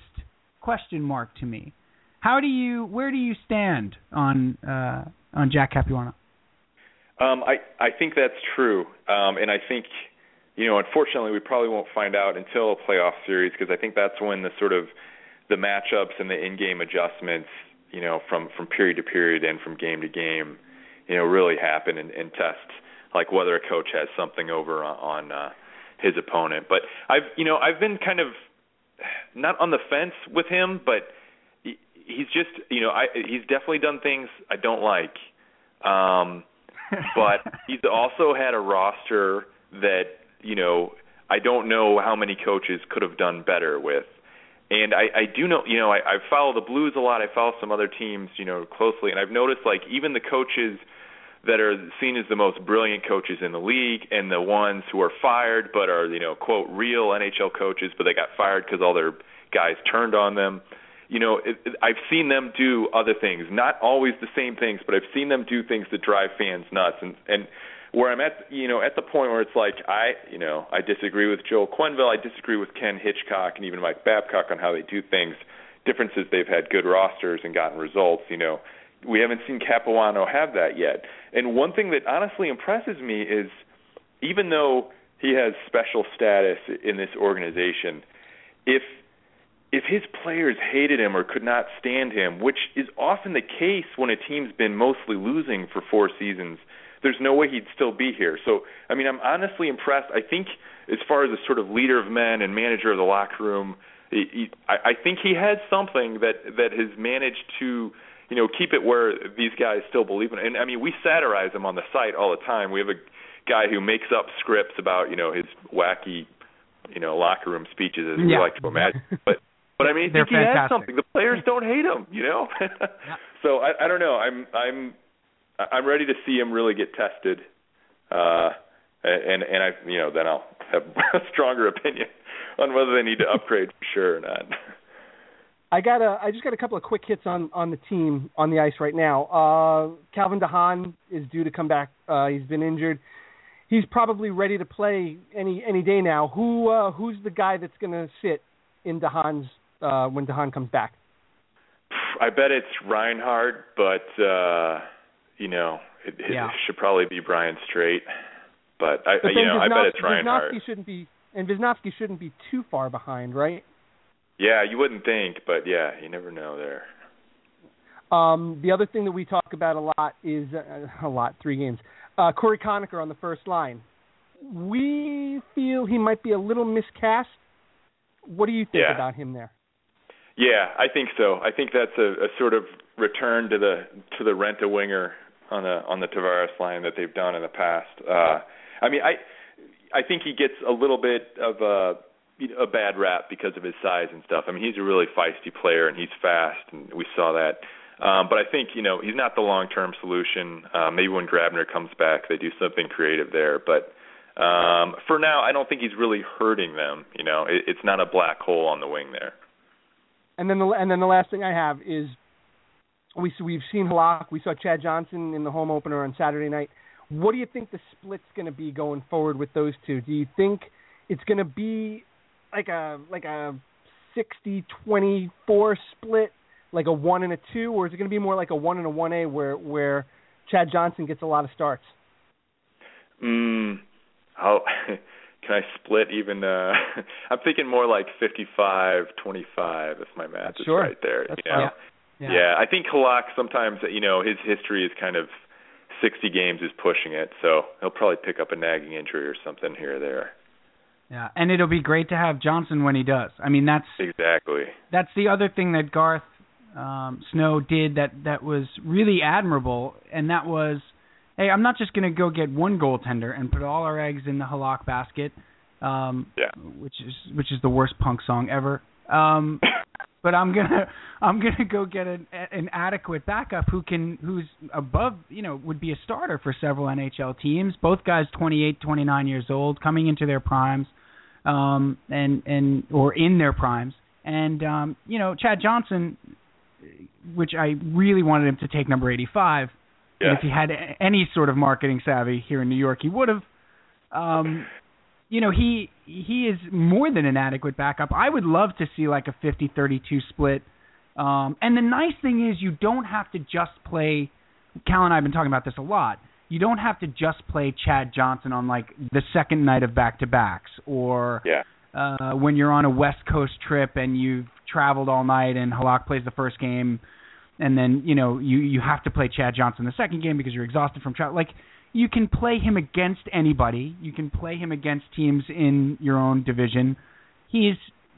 question mark to me. How do you where do you stand on uh, on Jack Capuano? Um, I I think that's true, um, and I think you know, unfortunately, we probably won't find out until a playoff series because I think that's when the sort of the matchups and the in-game adjustments, you know, from from period to period and from game to game, you know, really happen and, and test like whether a coach has something over on, on uh, his opponent. But I've you know I've been kind of not on the fence with him, but he, he's just you know I he's definitely done things I don't like. Um, but he's also had a roster that you know I don't know how many coaches could have done better with. And I, I do know, you know, I, I follow the Blues a lot. I follow some other teams, you know, closely, and I've noticed like even the coaches that are seen as the most brilliant coaches in the league, and the ones who are fired but are, you know, quote real NHL coaches, but they got fired because all their guys turned on them. You know, it, it, I've seen them do other things, not always the same things, but I've seen them do things that drive fans nuts. And and where I'm at, you know, at the point where it's like I, you know, I disagree with Joel Quenneville, I disagree with Ken Hitchcock, and even Mike Babcock on how they do things. Differences they've had good rosters and gotten results. You know, we haven't seen Capuano have that yet. And one thing that honestly impresses me is, even though he has special status in this organization, if if his players hated him or could not stand him, which is often the case when a team's been mostly losing for four seasons, there's no way he'd still be here. So, I mean, I'm honestly impressed. I think, as far as a sort of leader of men and manager of the locker room, he, he, I, I think he has something that that has managed to you know, keep it where these guys still believe in it. And I mean, we satirize him on the site all the time. We have a guy who makes up scripts about, you know, his wacky, you know, locker room speeches as we like to imagine. But but I mean, I think he has something. The players don't hate him, you know. So I, I don't know. I'm I'm I'm ready to see him really get tested, uh, and and I you know then I'll have a stronger opinion on whether they need to upgrade for sure or not. I got a. I just got a couple of quick hits on on the team on the ice right now. Uh, Calvin DeHaan is due to come back. Uh, he's been injured. He's probably ready to play any any day now. Who uh, who's the guy that's going to sit in DeHaan's uh, when DeHaan comes back? I bet it's Reinhardt, but uh, you know it, it Yeah. should probably be Brian Strait. But I But you know I bet it's Reinhardt. Visnovsky shouldn't be, and Visnovsky shouldn't be too far behind, right? Yeah, you wouldn't think, but yeah, you never know there. Um, the other thing that we talk about a lot is uh, a lot, three games. Uh, Cory Conacher on the first line. We feel he might be a little miscast. What do you think Yeah. about him there? Yeah, I think so. I think that's a, a sort of return to the to the rent a winger on the on the Tavares line that they've done in the past. Uh I mean I I think he gets a little bit of a a bad rap because of his size and stuff. I mean he's a really feisty player and he's fast and we saw that. Um but I think, you know, he's not the long term solution. Uh maybe when Grabner comes back they do something creative there, but um for now I don't think he's really hurting them, you know. It, it's not a black hole on the wing there. And then the and then the last thing I have is we we've seen Halak, we saw Chad Johnson in the home opener on Saturday night. What do you think the split's going to be going forward with those two? Do you think it's going to be like a like a 60-24 split, like a 1 and a 2 or is it going to be more like a 1 and a 1A where where Chad Johnson gets a lot of starts? Mm, how can I split even? uh I'm thinking more like 55, 25. If my math is Sure. right there. That's you know? Yeah. I think Halak sometimes, you know, his history is kind of 60 games is pushing it, so he'll probably pick up a nagging injury or something here or there. Yeah, and it'll be great to have Johnson when he does. I mean, that's Exactly. that's the other thing that Garth um, Snow did that that was really admirable, and that was, hey, I'm not just going to go get one goaltender and put all our eggs in the Halak basket, um, Yeah. which is which is the worst punk song ever. Um, but I'm gonna I'm gonna go get an an adequate backup who can who's above you know would be a starter for several NHL teams. Both guys 28, 29 years old, coming into their primes, um, and and or in their primes. And um, you know Chad Johnson, which I really wanted him to take number 85. Yeah. If he had any sort of marketing savvy here in New York, he would have. Um, you know, he he is more than an adequate backup. I would love to see like a 50-32 split. Um, and the nice thing is you don't have to just play. Cal and I have been talking about this a lot. You don't have to just play Chad Johnson on like the second night of back to backs or Yeah. uh, when you're on a West Coast trip and you've traveled all night and Halak plays the first game, and then you know you you have to play Chad Johnson the second game because you're exhausted from travel. Like you can play him against anybody. You can play him against teams in your own division. He's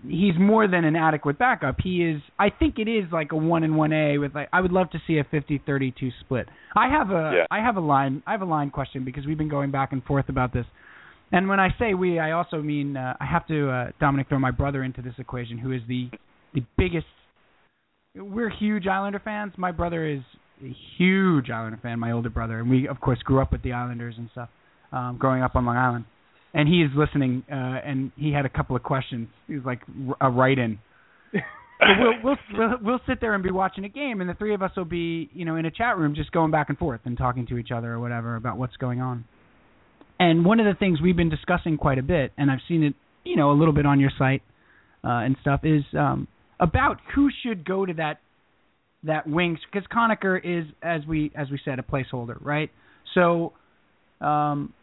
he's more than an adequate backup. He is. I think it is like a one and one A with like. I would love to see a 50-32 split. I have a Yeah. I have a line I have a line question because we've been going back and forth about this. And when I say we, I also mean uh, I have to uh, Dominik throw my brother into this equation, who is the the biggest. We're huge Islander fans. My brother is a huge Islander fan. My older brother, and we of course grew up with the Islanders and stuff, um, growing up on Long Island. And he is listening, uh, and he had a couple of questions. He was like a write-in. so we'll, we'll we'll we'll sit there and be watching a game, and the three of us will be, you know, in a chat room, just going back and forth and talking to each other or whatever about what's going on. And one of the things we've been discussing quite a bit, and I've seen it, you know, a little bit on your site uh, and stuff, is um, about who should go to that that wings because Conacher is, as we as we said, a placeholder, right? So, um,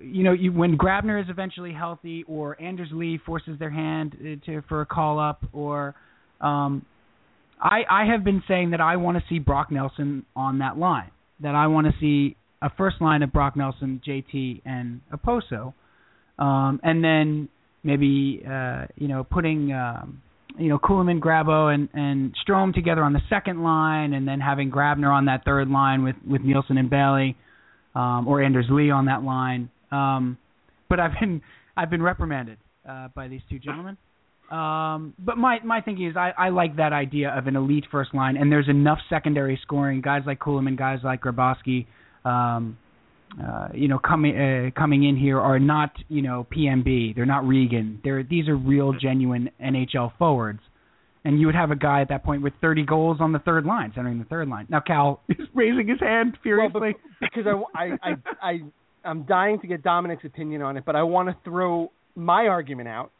you know, you, when Grabner is eventually healthy, or Anders Lee forces their hand uh, to for a call up, or um, I I have been saying that I want to see Brock Nelson on that line. That I want to see a first line of Brock Nelson, JT, and Okposo, um, and then maybe uh, you know putting um, you know, Kulemin, Grabo, and and Strome together on the second line, and then having Grabner on that third line with with Nielsen and Bailey, um, or Anders Lee on that line. Um, but I've been I've been reprimanded uh, by these two gentlemen. Um, but my my thinking is I, I like that idea of an elite first line, and there's enough secondary scoring. Guys like Kulemin, guys like Grabovski, um, uh, you know, coming uh, coming in here are not you know PMB. They're not Regan. They're these are real genuine NHL forwards. And you would have a guy at that point with 30 goals on the third line, centering the third line. Now Cal is raising his hand furiously well, because I, I, I, I, I'm dying to get Dominik's opinion on it, but I want to throw my argument out.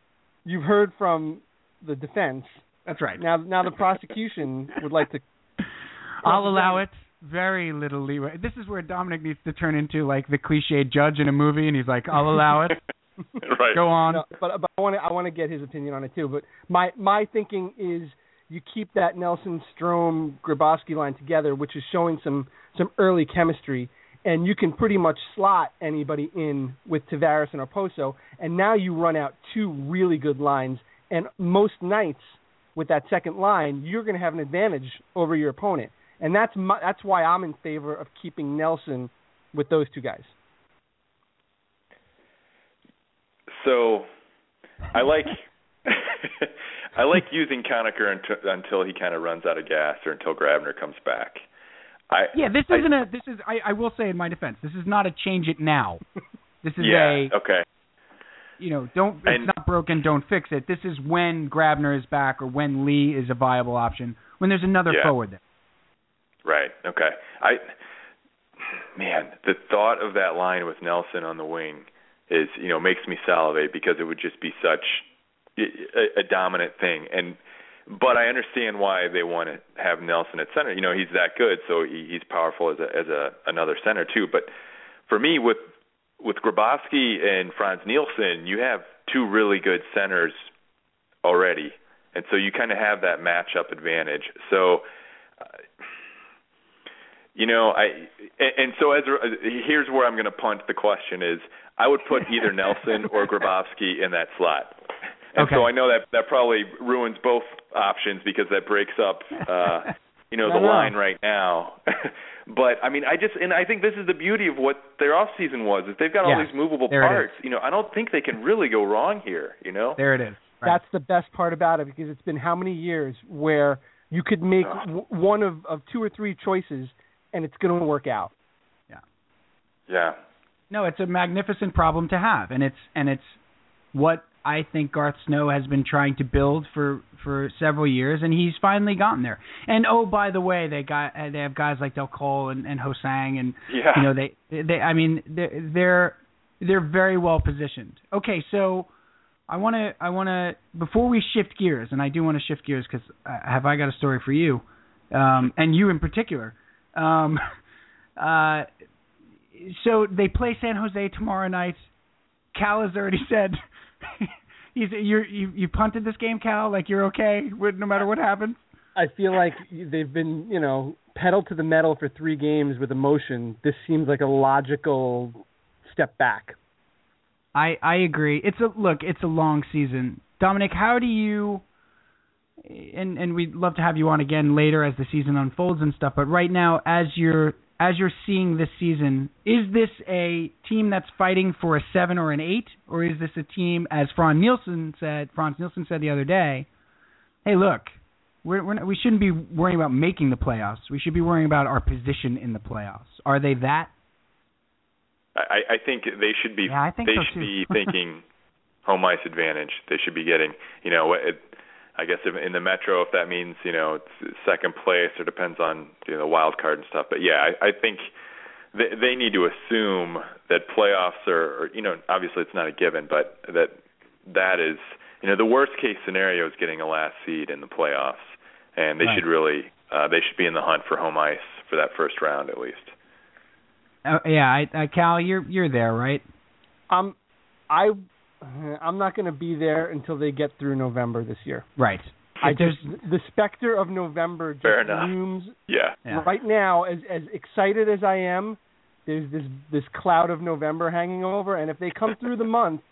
You've heard from the defense. That's right. Now, now the prosecution would like to. I'll allow it. Very little leeway. This is where Dominik needs to turn into like the cliche judge in a movie, and he's like, "I'll allow it." right. Go on. No, but but I want to I want to get his opinion on it too. But my my thinking is you keep that Nelson Strome Grabovski line together, which is showing some some early chemistry, and you can pretty much slot anybody in with Tavares and Okposo, and now you run out two really good lines. And most nights with that second line, you're going to have an advantage over your opponent, and that's my, that's why I'm in favor of keeping Nelson with those two guys. So, I like I like using Conacher until, until he kind of runs out of gas or until Grabner comes back. I, yeah, this I, isn't a. This is. I, I will say in my defense, this is not a change it now. This is yeah, a. okay. You know, don't. It's And- not broken. Don't fix it. This is when Grabner is back or when Lee is a viable option. When there's another Yeah. forward there. Right. Okay. I man, the thought of that line with Nelson on the wing is, you know, makes me salivate because it would just be such a, a dominant thing. And but I understand why they want to have Nelson at center. You know, he's that good, so he, he's powerful as a as a another center too. But for me, with with Grabovski and Frans Nielsen, you have two really good centers already, and so you kind of have that matchup advantage. So. Uh, you know, I and, and so as here's where I'm going to punt the question is I would put either Nelson or Grabovski in that slot. And Okay. so I know that that probably ruins both options because that breaks up uh you know the no. line right now. but I mean I just and I think this is the beauty of what their off season was is they've got all these movable there parts. You know, I don't think they can really go wrong here, you know? There it is. Right. That's the best part about it because it's been how many years where you could make Ugh. w- one of of two or three choices and it's going to work out. Yeah. Yeah. No, it's a magnificent problem to have, and it's and it's what I think Garth Snow has been trying to build for for several years, and he's finally gotten there. And oh, by the way, they got uh, they have guys like Dal Colle and, and Hosang, and Yeah. you know they they I mean they're they're they're very well positioned. Okay, so I want to I want to before we shift gears, and I do want to shift gears because uh, have I got a story for you, um, and you in particular. Um, uh, so they play San Jose tomorrow night. Cal has already said he's you're, you you punted this game, Cal. Like you're okay with no matter what happens. I feel like they've been, you know, pedal to the metal for three games with emotion. This seems like a logical step back. I I agree. It's a look. It's a long season. Dominik, how do you? And and we'd love to have you on again later as the season unfolds and stuff. But right now, as you're as you're seeing this season, is this a team that's fighting for a seven or an eight, or is this a team, as Frans Nielsen said, Frans Nielsen said the other day, hey, look, we're, we're not, we shouldn't be worrying about making the playoffs. We should be worrying about our position in the playoffs. Are they that? I, I think they should be Yeah, I think they so, should too. be thinking home ice advantage. They should be getting you know it, I guess if in the Metro if that means you know it's second place or depends on you know the wild card and stuff. But yeah, I, I think they they need to assume that playoffs are or, you know obviously it's not a given, but that that is you know the worst case scenario is getting a last seed in the playoffs, and they Right. should really uh, they should be in the hunt for home ice for that first round at least. Uh, yeah, I, I, Cal, you're you're there, right? Um, I, Uh, I'm not going to be there until they get through November this year. Right. I just the specter of November just looms Yeah. Yeah. right now. As as excited as I am, there's this this cloud of November hanging over, and if they come through the month,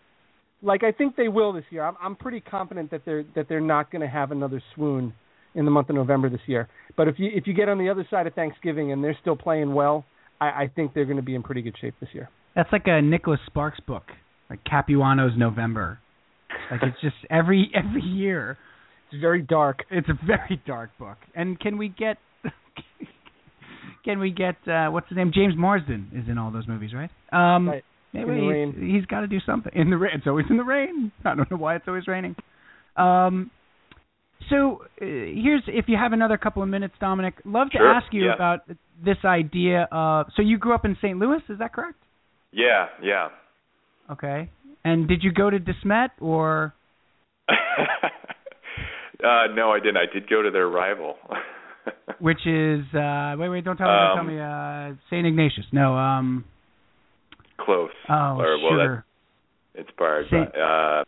like I think they will this year. I'm I'm pretty confident that they're that they're not going to have another swoon in the month of November this year. But if you if you get on the other side of Thanksgiving and they're still playing well, I, I think they're going to be in pretty good shape this year. That's like a Nicholas Sparks book, like Capuano's November. Like it's just every every year. It's very dark. It's a very dark book. And can we get can we get uh what's his name? James Marsden is in all those movies, right? Um Right. maybe he's, he's got to do something in the rain. It's always in the rain. I don't know why it's always raining. Um so uh, here's if you have another couple of minutes, Dominik, love to Sure, ask you yeah. about this idea of. So you grew up in St. Louis, is that correct? Yeah, yeah. Okay. And did you go to De Smet or? uh no, I didn't. I did go to their rival. which is uh wait wait don't tell me don't tell Um, me uh Saint Ignatius no um Close. oh or, well, sure part Saint- uh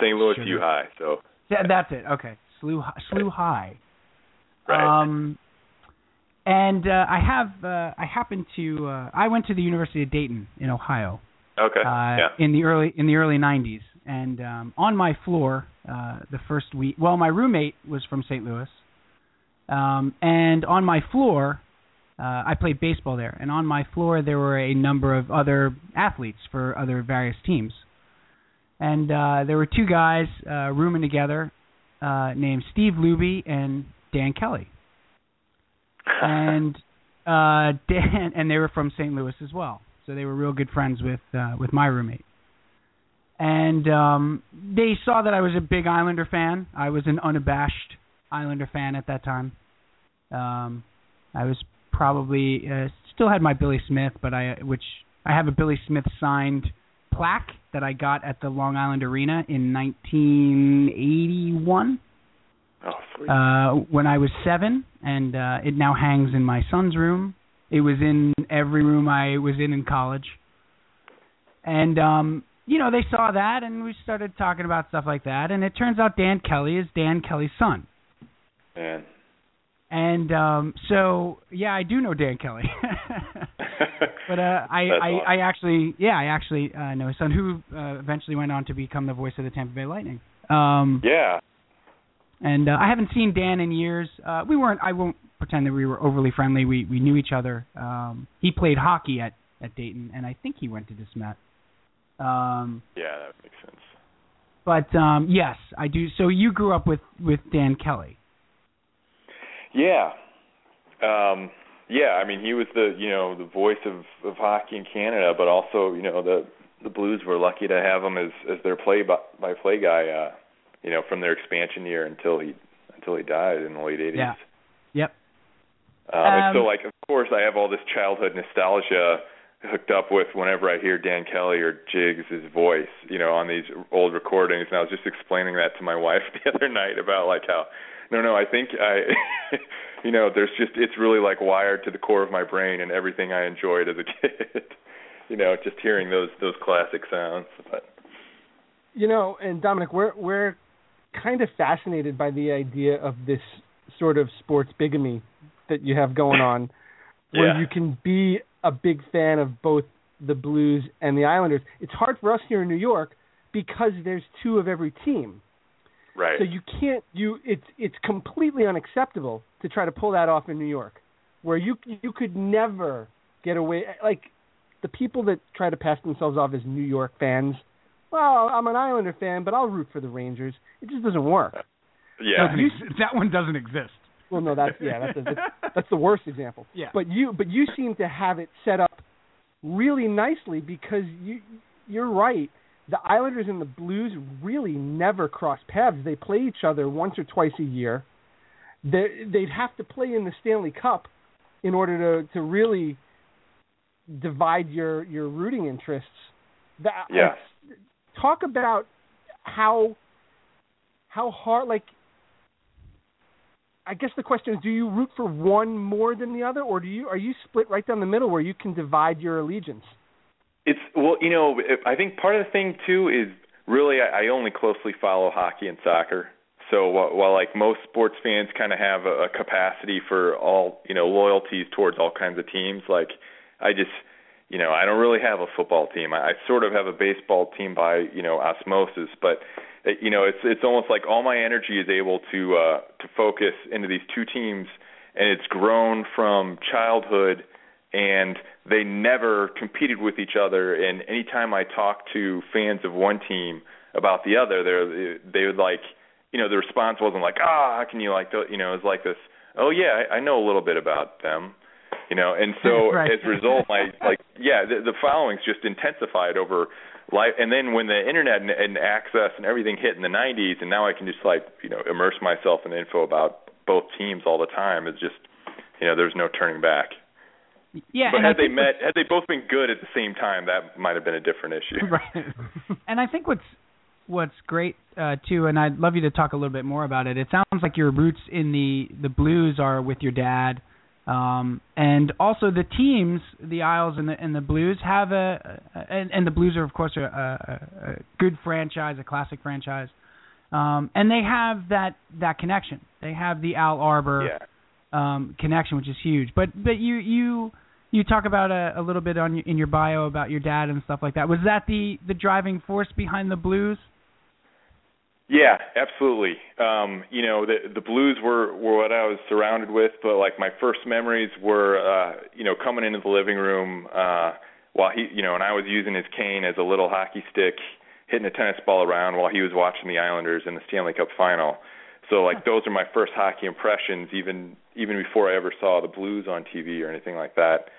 St. Louis Sugar. U High. So yeah, that's it okay Slew Slew High right. um and uh I have uh I happen to uh I went to the University of Dayton in Ohio okay. uh yeah. in the early in the early 90s and um on my floor uh the first week well my roommate was from St. Louis um and on my floor uh I played baseball there and on my floor there were a number of other athletes for other various teams and uh there were two guys uh rooming together uh named Steve Luby and Dan Kelly and uh Dan and they were from St. Louis as well. So they were real good friends with uh with my roommate. And um they saw that I was a big Islander fan. I was an unabashed Islander fan at that time. Um I was probably uh, still had my Billy Smith, but I which I have a Billy Smith signed plaque that I got at the Long Island Arena in 1981 oh, uh when I was 7 and uh it now hangs in my son's room. It was in every room I was in in college. And um you know, they saw that and we started talking about stuff like that and it turns out Dan Kelly is Dan Kelly's son. Man. And um so yeah, I do know Dan Kelly. but uh I I awesome. I actually yeah, I actually uh know his son who uh, eventually went on to become the voice of the Tampa Bay Lightning. Um Yeah. and uh, I haven't seen Dan in years. Uh, we weren't. I won't pretend that we were overly friendly. We we knew each other. Um, he played hockey at at Dayton, and I think he went to De Smet. Um, Yeah, that makes sense. but um, yes, I do. So you grew up with with Dan Kelly. Yeah. Um yeah, I mean he was the you know, the voice of, of hockey in Canada, but also, you know, the the Blues were lucky to have him as as their play by, by play guy, uh, you know, from their expansion year until he until he died in the late eighties. Yeah. Yep. Um, and so Um, like of course I have all this childhood nostalgia hooked up with whenever I hear Dan Kelly or Jiggs' voice, you know, on these old recordings and I was just explaining that to my wife the other night about like how no no I think I you know, there's just it's really like wired to the core of my brain and everything I enjoyed as a kid. you know, just hearing those those classic sounds. But You know, and Dominik, we're we're kind of fascinated by the idea of this sort of sports bigamy that you have going on, where Yeah. you can be a big fan of both the Blues and the Islanders. It's hard for us here in New York because there's two of every team. right. So you can't you it's it's completely unacceptable to try to pull that off in New York, where you you could never get away like the people that try to pass themselves off as New York fans. Well, I'm an Islander fan, but I'll root for the Rangers. It just doesn't work. yeah. Doesn't ex- that one doesn't exist. Well, no, that's yeah, that's a, that's, that's the worst example. Yeah. But you but you seem to have it set up really nicely because you you're right. The Islanders and the Blues really never cross paths. They play each other once or twice a year. They they'd have to play in the Stanley Cup in order to to really divide your your rooting interests. That Yeah. talk about how how hard like I guess the question is do you root for one more than the other or do you are you split right down the middle where you can divide your allegiance? It's well, you know, I think part of the thing too is really I only closely follow hockey and soccer. So while, while like most sports fans kind of have a, a capacity for all you know loyalties towards all kinds of teams, like I just you know, I don't really have a football team. I, I sort of have a baseball team by, you know, osmosis, but it, you know, it's it's almost like all my energy is able to uh to focus into these two teams and it's grown from childhood and they never competed with each other and anytime I talk to fans of one team about the other, they're they would like you know, the response wasn't like, ah, how can you like, the, you know, it's like this, oh yeah, I, I know a little bit about them, you know, and so right. as a result, my like, yeah, the, the following's just intensified over life, and then when the internet and, and access and everything hit in the 90s, and now I can just like, you know, immerse myself in info about both teams all the time. It's just, you know, there's no turning back. Yeah, but had they met, had they both been good at the same time, that might have been a different issue. right. and I think what's what's great uh, too, and I'd love you to talk a little bit more about it. It sounds like your roots in the the blues are with your dad, um, and also the teams, the Isles and the and the Blues have a, and, and the Blues are of course a, a, a good franchise, a classic franchise, um, and they have that that connection. They have the Al Arbour Yeah. um, connection, which is huge. But but you you you talk about a, a little bit on in your bio about your dad and stuff like that. Was that the the driving force behind the Blues? Yeah, absolutely. Um, you know, the the blues were were what I was surrounded with, but like my first memories were uh, you know, coming into the living room uh while he, you know, and I was using his cane as a little hockey stick, hitting a tennis ball around while he was watching the Islanders in the Stanley Cup final. So like those are my first hockey impressions even even before I ever saw the Blues on TV or anything like that.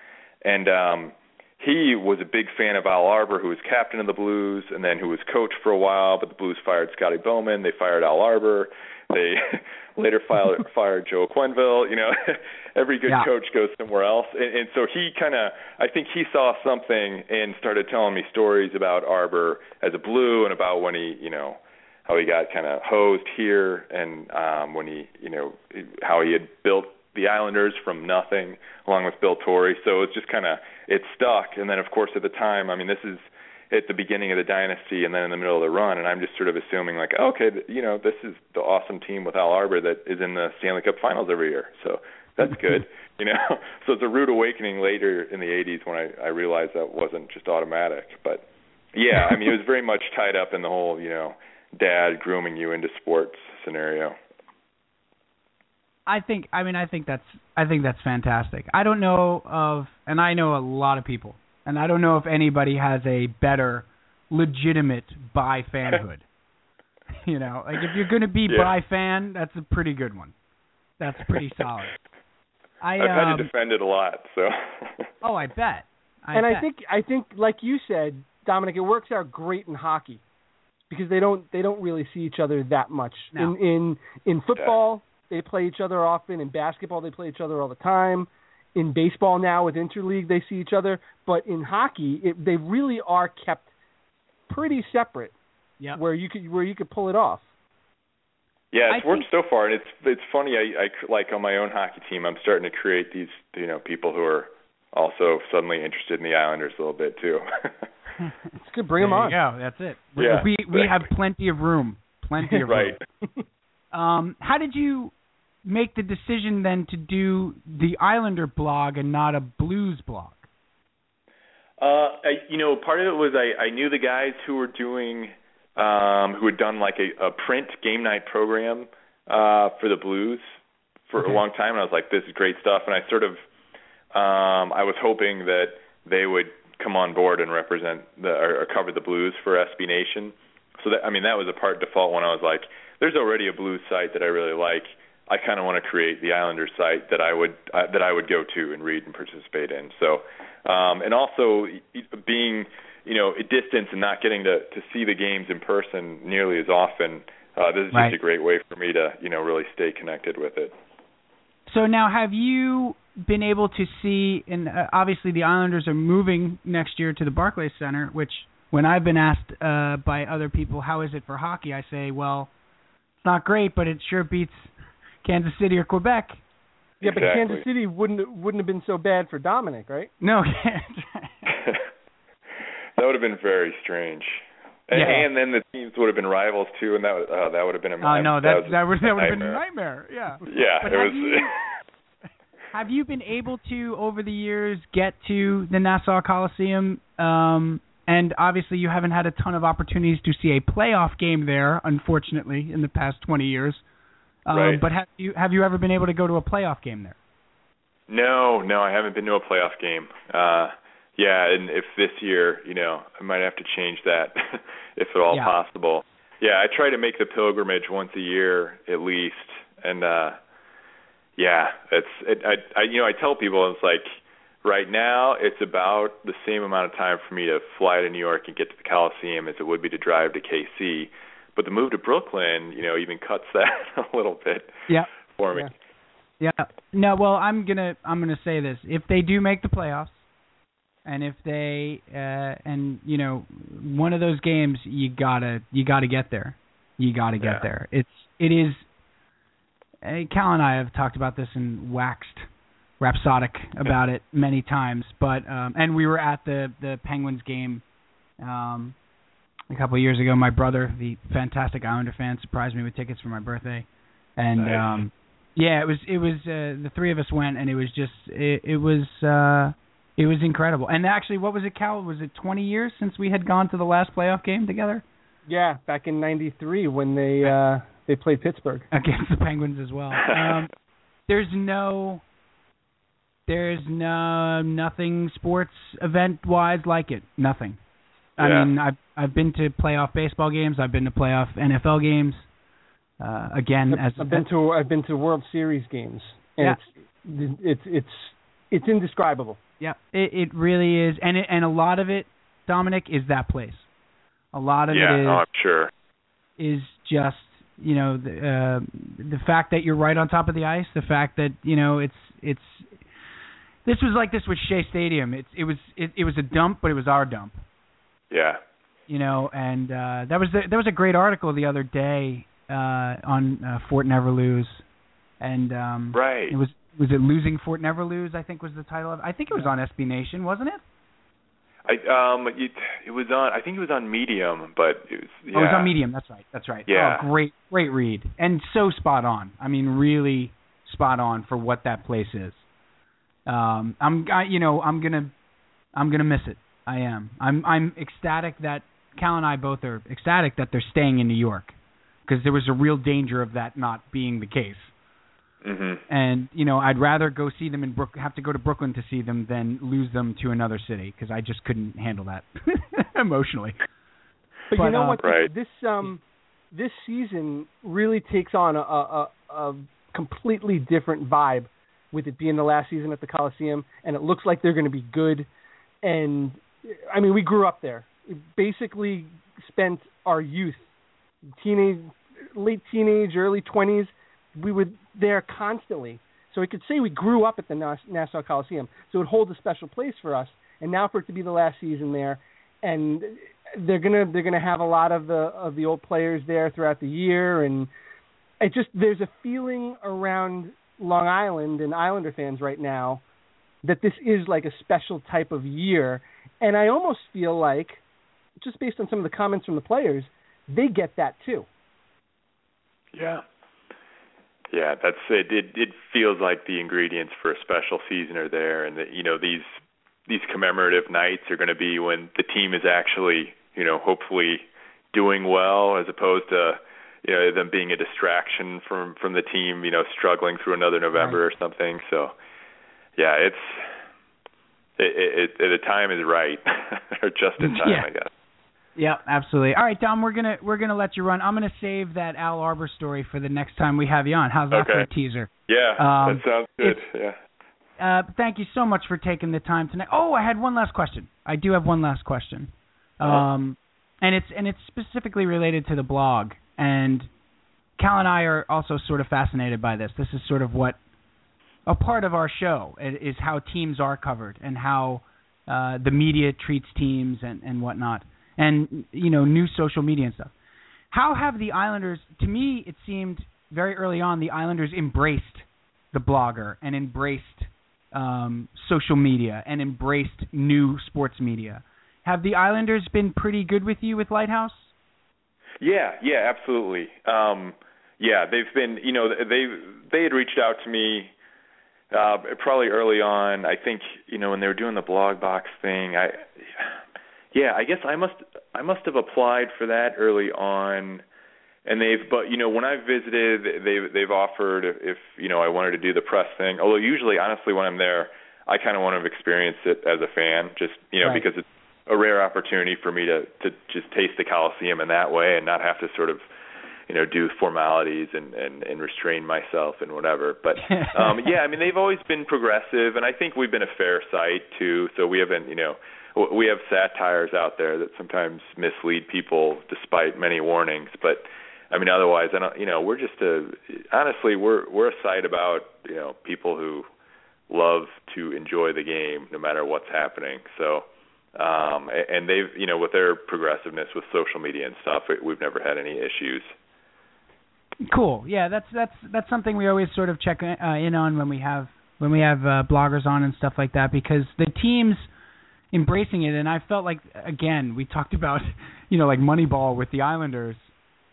And um he was a big fan of Al Arbour, who was captain of the Blues, and then who was coach for a while. But the Blues fired Scotty Bowman. They fired Al Arbour. They later fired, fired Joe Quenneville. You know, every good Yeah. coach goes somewhere else, and, and so he kind of, I think he saw something and started telling me stories about Arbour as a Blue and about when he, you know, how he got kind of hosed here, and um, when he, you know, how he had built the Islanders from nothing, along with Bill Torrey. So it's just kind of it stuck. And then of course at the time, I mean, this is at the beginning of the dynasty, and then in the middle of the run, and I'm just sort of assuming like, okay, you know, this is the awesome team with Al Arbour that is in the Stanley Cup Finals every year. So that's good, you know. So it's a rude awakening later in the '80s when I, I realized that wasn't just automatic. But yeah, I mean, it was very much tied up in the whole, you know, dad grooming you into sports scenario. I think I mean I think that's I think that's fantastic. I don't know of and I know a lot of people and I don't know if anybody has a better legitimate buy fanhood. you know, like if you're going to be Yeah. buy fan, that's a pretty good one. That's pretty solid. I I've had um, to defend it a lot, so. oh, I bet. I and bet. I think I think like you said, Dominik, it works out great in hockey because they don't they don't really see each other that much. No. In in in football, they play each other often. In basketball, they play each other all the time. In baseball now with interleague, they see each other. But in hockey, it, they really are kept pretty separate. Yep. Where you could where you could pull it off. Yeah, I it's worked so far, and it's it's funny. I, I like on my own hockey team, I'm starting to create these you know people who are also suddenly interested in the Islanders a little bit too. It's good. Bring them on. Yeah. That's it. We- Yeah, we we have plenty of room. Plenty of right. room. Um, how did you make the decision then to do the Islander blog and not a Blues blog? Uh, I, you know, part of it was I, I knew the guys who were doing, um, who had done like a, a print game night program uh, for the Blues for Okay. a long time, and I was like, this is great stuff. And I sort of, um, I was hoping that they would come on board and represent the or, or cover the Blues for SB Nation. So that I mean, that was a part default when I was like, there's already a Blues site that I really like. I kind of want to create the Islanders site that I would uh, that I would go to and read and participate in. So, um, and also being you know a distance and not getting to to see the games in person nearly as often. Uh, this is Right. just a great way for me to you know really stay connected with it. So now, have you been able to see? And uh, obviously, the Islanders are moving next year to the Barclays Center. Which, when I've been asked uh, by other people, how is it for hockey, I say, well, it's not great, but it sure beats Kansas City or Quebec. Yeah, but Kansas City wouldn't wouldn't have been so bad for Dominik, right? No, that would have been very strange. And, Yeah. and then the teams would have been rivals too, and that would uh, that would have been a nightmare. Oh no, that was that would that would have been a nightmare. nightmare. Yeah. Yeah, But it have was. you- have you been able to over the years get to the Nassau Coliseum? Um, and obviously, you haven't had a ton of opportunities to see a playoff game there, unfortunately, in the past 20 years. Um, Right. But have you have you ever been able to go to a playoff game there? No, no, I haven't been to a playoff game. Uh yeah, and if this year, you know, I might have to change that if at all Yeah. possible. Yeah, I try to make the pilgrimage once a year at least. And uh yeah, it's it I I you know, I tell people it's like right now it's about the same amount of time for me to fly to New York and get to the Coliseum as it would be to drive to KC. But the move to Brooklyn, you know, even cuts that a little bit Yeah. for me. Yeah. No, well, I'm gonna I'm gonna say this: if they do make the playoffs, and if they uh and you know one of those games, you gotta you gotta get there. You gotta get Yeah. there. It's it is. Uh, Cal and I have talked about this and waxed rhapsodic about it many times, but um and we were at the the Penguins game um a couple of years ago. My brother, the fantastic Islander fan, surprised me with tickets for my birthday, and Nice. um yeah, it was it was uh, the three of us went and it was just it, it was uh it was incredible. And actually what was it Cal? Was it 20 years since we had gone to the last playoff game together Yeah, back in '93 when they uh they played Pittsburgh. against the Penguins as well. Um there's no there's no nothing sports event wise like it. Nothing. I Yeah. mean, I've I've been to playoff baseball games. I've been to playoff NFL games. Uh, again, as I've been to I've been to World Series games, and Yeah. it's it's it's it's indescribable. Yeah, it it really is, and it, and a lot of it, Dominik, is that place. A lot of yeah, it is oh, I'm sure. is just you know the uh, the fact that you're right on top of the ice, the fact that you know it's it's this was like this with Shea Stadium. It's it was it, it was a dump, but it was our dump. Yeah. You know, and uh, that was the, there was a great article the other day uh, on uh, Fort Never Lose, and um, Right. it was was it losing Fort Never Lose? I think was the title of. I think it was on SB Nation, wasn't it? I um it, it was on I think it was on Medium, but it was yeah. Oh, it was on Medium. That's right. That's right. Yeah. Oh, great, great read, and so spot on. I mean, really spot on for what that place is. Um, I'm, I, you know, I'm gonna, I'm gonna miss it. I am. I'm, I'm ecstatic that Cal and I both are ecstatic that they're staying in New York, because there was a real danger of that not being the case. Mhm. And you know, I'd rather go see them in Brook, have to go to Brooklyn to see them than lose them to another city, because I just couldn't handle that emotionally. But, But, you know uh, what? Right. This um this season really takes on a, a a completely different vibe with it being the last season at the Coliseum, and it looks like they're going to be good. And I mean, we grew up there. We basically spent our youth, teenage, late teenage, early twenties. We were there constantly. So we could say we grew up at the Nas- Nassau Coliseum. So it holds a special place for us. And now for it to be the last season there, and they're gonna they're gonna have a lot of the of the old players there throughout the year, and it just there's a feeling around Long Island and Islander fans right now that this is like a special type of year, and I almost feel like, just based on some of the comments from the players, they get that too. Yeah. Yeah, that's it. It it feels like the ingredients for a special season are there and that you know these these commemorative nights are going to be when the team is actually, you know, hopefully doing well as opposed to you know them being a distraction from from the team, you know, struggling through another November or something. So, yeah, it's it, it, it the time is right or just in time, Yeah. I guess. Yeah, absolutely. All right, Dom, we're gonna we're gonna let you run. I'm gonna save that Al Arbour story for the next time we have you on. How's that for a teaser? Yeah, Um, that sounds good. Yeah. Uh, thank you so much for taking the time tonight. Oh, I had one last question. I do have one last question, um, and it's and it's specifically related to the blog. And Cal and I are also sort of fascinated by this. This is sort of what a part of our show is how teams are covered and how uh, the media treats teams and and whatnot, and you know new social media and stuff. How have the Islanders? To me, it seemed very early on the Islanders embraced the blogger and embraced um, social media and embraced new sports media. Have the Islanders been pretty good with you with Lighthouse? Yeah, yeah, absolutely. Um yeah, they've been, you know, they they had reached out to me Uh, probably early on. I think you know when they were doing the blog box thing. I, yeah, I guess I must I must have applied for that early on, and they've. But you know when I've visited, they've they've offered if you know I wanted to do the press thing. Although usually, honestly, when I'm there, I kind of want to experience it as a fan, just you know Right. because it's a rare opportunity for me to to just taste the Coliseum in that way and not have to sort of you know do formalities and and and restrain myself and whatever. But um yeah i mean they've always been progressive and i think we've been a fair site too. So we haven't you know we have satires out there that sometimes mislead people despite many warnings. But i mean otherwise i don't you know we're just a honestly we're we're a site about you know people who love to enjoy the game no matter what's happening. So um and they've you know with their progressiveness with social media and stuff we've never had any issues Cool. Yeah, that's that's that's something we always sort of check uh, in on when we have when we have uh, bloggers on and stuff like that because the teams embracing it and I felt like again we talked about you know like Moneyball with the Islanders.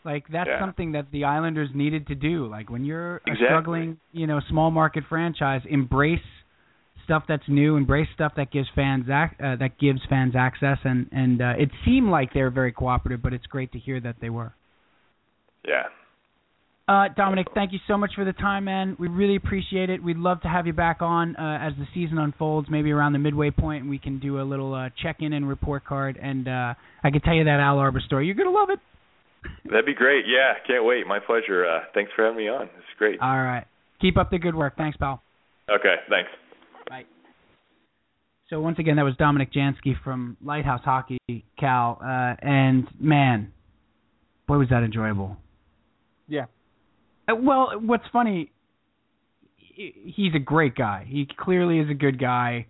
Like that's Yeah. something that the Islanders needed to do. Like when you're a struggling you know small market franchise embrace stuff that's new embrace stuff that gives fans ac- uh, that gives fans access and and uh, it seemed like they were very cooperative but it's great to hear that they were. Yeah uh, Dominik, thank you so much for the time, man. We really appreciate it. We'd love to have you back on uh, as the season unfolds, maybe around the midway point, and we can do a little uh, check-in and report card. And uh, I can tell you that Al Arbour story. You're gonna love it. That'd be great. Yeah, can't wait. My pleasure. Uh, thanks for having me on. It's great. All right. Keep up the good work. Thanks, pal. Okay, thanks. Bye. So once again, that was Dominik Jansky from Lighthouse Hockey, Cal, uh, and man, boy was that enjoyable. Yeah. Uh, well, what's funny, he's a great guy. He clearly is a good guy.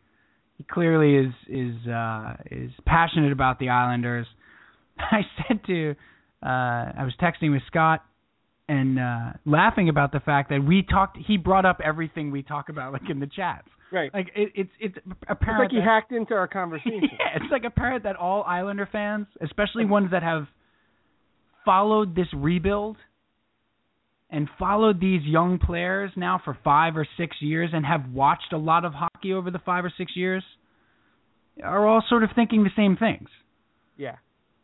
He clearly is is uh, is passionate about the Islanders. I said to, uh, I was texting with Scott and uh, laughing about the fact that we talked. He brought up everything we talk about, like in the chats. Right. Like it, it's it's It's apparent. like he that- hacked into our conversation. yeah, it's like apparent that all Islander fans, especially ones that have followed this rebuild and followed these young players now for five or six years and have watched a lot of hockey over the five or six years, are all sort of thinking the same things. Yeah.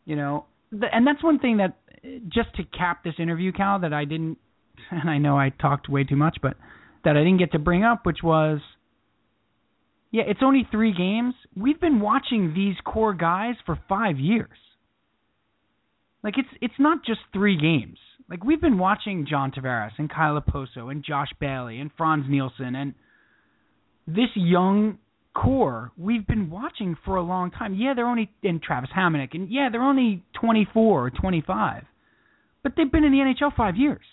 You know, Th- and that's one thing that just to cap this interview, Cal, that I didn't, and I know I talked way too much, but that I didn't get to bring up, which was, yeah, it's only three games. We've been watching these core guys for five years. Like it's it's not just three games. Like we've been watching John Tavares and Kyle Okposo and Josh Bailey and Frans Nielsen and this young core we've been watching for a long time. Yeah, they're only in Travis Hamonic and yeah, they're only 24 or 25. But they've been in the NHL 5 years.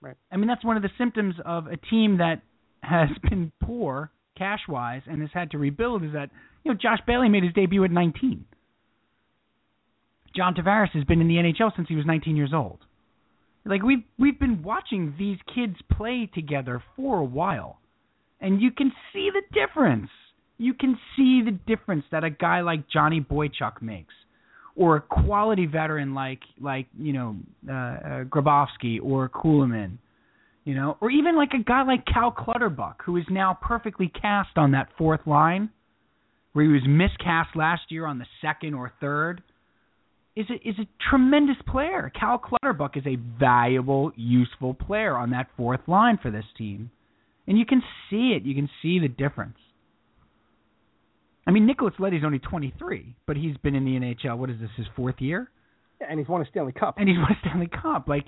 Right. I mean, that's one of the symptoms of a team that has been poor cash-wise and has had to rebuild is that, you know, Josh Bailey made his debut at 19. John Tavares has been in the NHL since he was 19 years old. Like we've we've been watching these kids play together for a while, and you can see the difference. You can see the difference that a guy like Johnny Boychuk makes, or a quality veteran like like you know uh, uh, Grabovski or Kulemin, you know, or even like a guy like Cal Clutterbuck, who is now perfectly cast on that fourth line, where he was miscast last year on the second or third is a, is a tremendous player. Cal Clutterbuck is a valuable, useful player on that fourth line for this team, and you can see it. You can see the difference. I mean, Nicholas Leddy's only 23, but he's been in the NHL. What is this? His fourth year, Yeah, and he's won a Stanley Cup. and he's won a Stanley Cup. Like,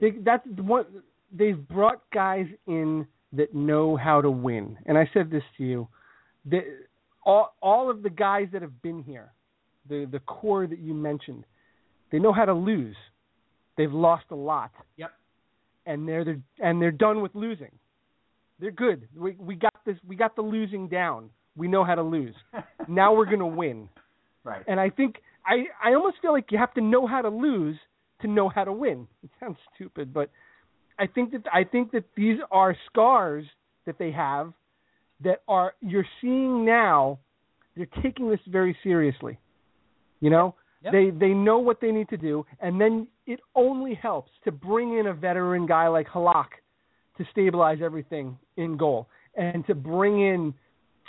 They, that's the one. They've brought guys in that know how to win. And I said this to you: that all all of the guys that have been here, the the core that you mentioned, they know how to lose. They've lost a lot. Yep. And they're, they're and they're done with losing. They're good. We we got this. We got the losing down. We know how to lose. now we're gonna win. right. And I think I I almost feel like you have to know how to lose to know how to win. It sounds stupid, but I think that I think that these are scars that they have that are you're seeing now. They're taking this very seriously. You know, Yep. they they know what they need to do, and then it only helps to bring in a veteran guy like Halak to stabilize everything in goal and to bring in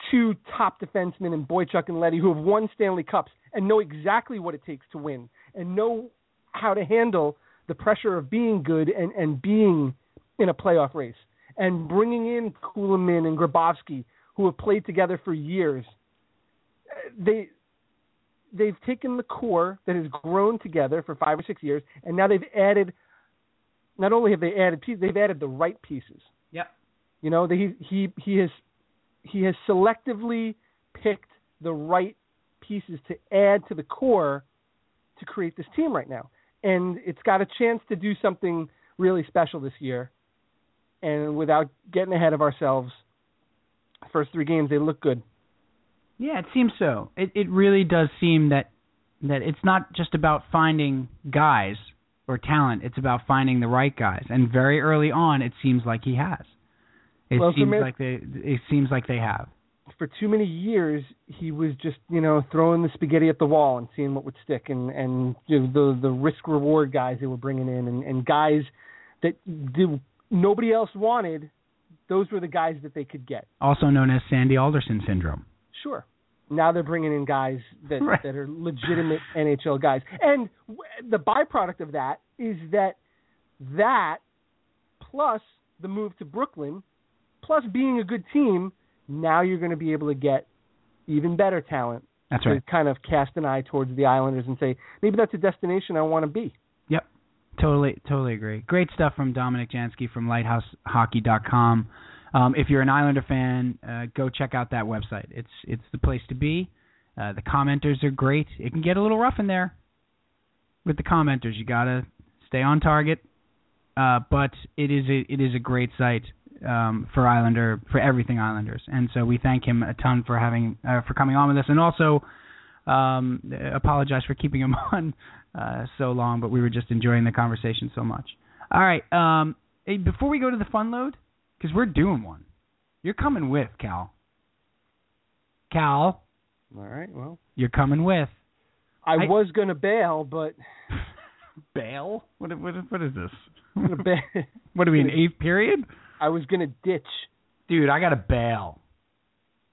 two top defensemen in Boychuk and Leddy who have won Stanley Cups and know exactly what it takes to win and know how to handle the pressure of being good and, and being in a playoff race. And bringing in Kulemin and Grabovski, who have played together for years, they they've taken the core that has grown together for five or six years, and now they've added. Not only have they added pieces, they've added the right pieces. Yep. You know, they, he he has he has selectively picked the right pieces to add to the core to create this team right now. And it's got a chance to do something really special this year. And without getting ahead of ourselves, first three games they look good. Yeah, it seems so. It it really does seem that that it's not just about finding guys or talent, it's about finding the right guys. And very early on it seems like he has. It Well, seems like they it seems like they have. For too many years, he was just you know throwing the spaghetti at the wall and seeing what would stick, and and you know, the the risk reward guys they were bringing in, and and guys that did, nobody else wanted. Those were the guys that they could get. Also known as Sandy Alderson syndrome. Sure. Now they're bringing in guys that Right. that are legitimate NHL guys, and w- the byproduct of that is that that plus the move to Brooklyn, plus being a good team, now you're going to be able to get even better talent. That's to right. kind of cast an eye towards the Islanders and say maybe that's a destination I want to be. Yep. Totally totally agree. Great stuff from Dominik Jansky from lighthousehockey.com. Um, if you're an Islander fan, uh, go check out that website. It's it's the place to be. Uh, the commenters are great. It can get a little rough in there with the commenters. You gotta stay on target. Uh, but it is a it is a great site um, for Islander for everything Islanders, and so we thank him a ton for having uh, for coming on with us, and also um, apologize for keeping him on uh, so long, but we were just enjoying the conversation so much. All right, um, before we go to the fun load, because we're doing one, you're coming with Cal. Cal, All right. Well, you're coming with. I, I- was going to bail, but Bail? What what what is this? ba- What are we in eighth period? I was going to ditch. Dude, I got to bail.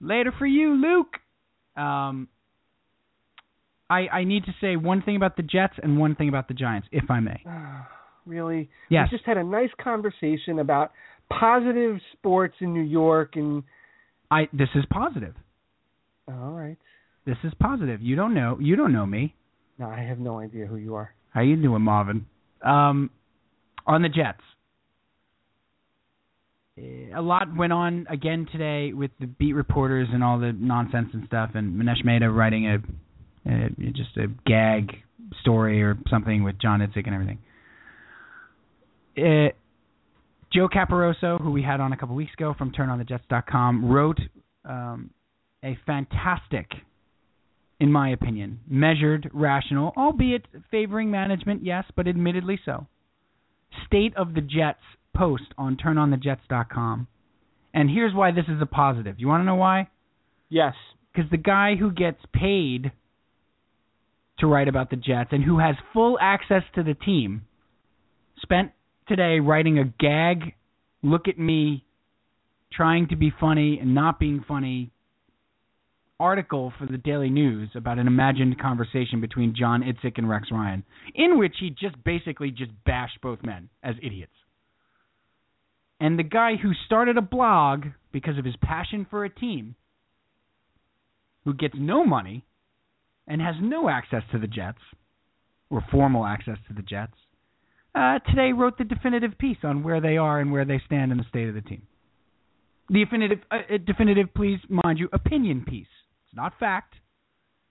Later for you, Luke. Um, I I need to say one thing about the Jets and one thing about the Giants, if I may. really? Yes. We just had a nice conversation about positive sports in New York, and I this is positive. all right. This is positive. You don't know. You don't know me. No, I have no idea who you are. How you doing, Marvin? Um, on the Jets. Eh, A lot went on again today with the beat reporters and all the nonsense and stuff, and Manish Mehta writing a, a just a gag story or something with John Idzik and everything. Uh, Joe Caparoso, who we had on a couple weeks ago from TurnOnTheJets.com, wrote um, a fantastic in my opinion, measured, rational, albeit favoring management, yes, but admittedly so. State of the Jets post on turnonthejets.com. And here's why this is a positive. You want to know why? Yes. Because the guy who gets paid to write about the Jets and who has full access to the team spent today writing a gag, look at me, trying to be funny and not being funny article for the Daily News about an imagined conversation between John Idzik and Rex Ryan, in which he just basically just bashed both men as idiots. And the guy who started a blog because of his passion for a team, who gets no money and has no access to the Jets, or formal access to the Jets, uh, today wrote the definitive piece on where they are and where they stand in the state of the team. The definitive, uh, uh, definitive, please mind you, opinion piece. It's not fact.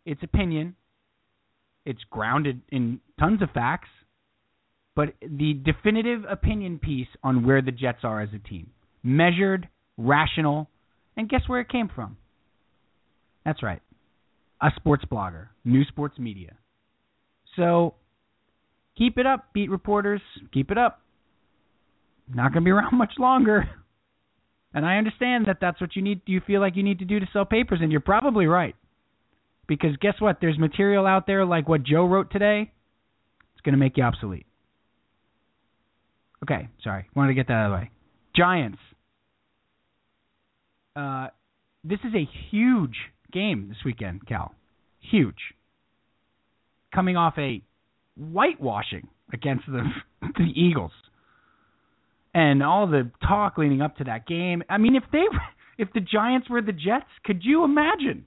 It's opinion. It's grounded in tons of facts, but the definitive opinion piece on where the Jets are as a team, measured, rational, and guess where it came from? That's right, a sports blogger, new sports media. So keep it up, beat reporters. Keep it up. Not going to be around much longer. And I understand that that's what you need. You feel like you need to do to sell papers, and you're probably right. Because guess what? There's material out there like what Joe wrote today. It's going to make you obsolete. Okay, sorry. Wanted to get that out of the way. Giants. Uh, this is a huge game this weekend, Cal. Huge. Coming off a whitewashing against the the Eagles. And all the talk leading up to that game. I mean, if they if the Giants were the Jets, could you imagine?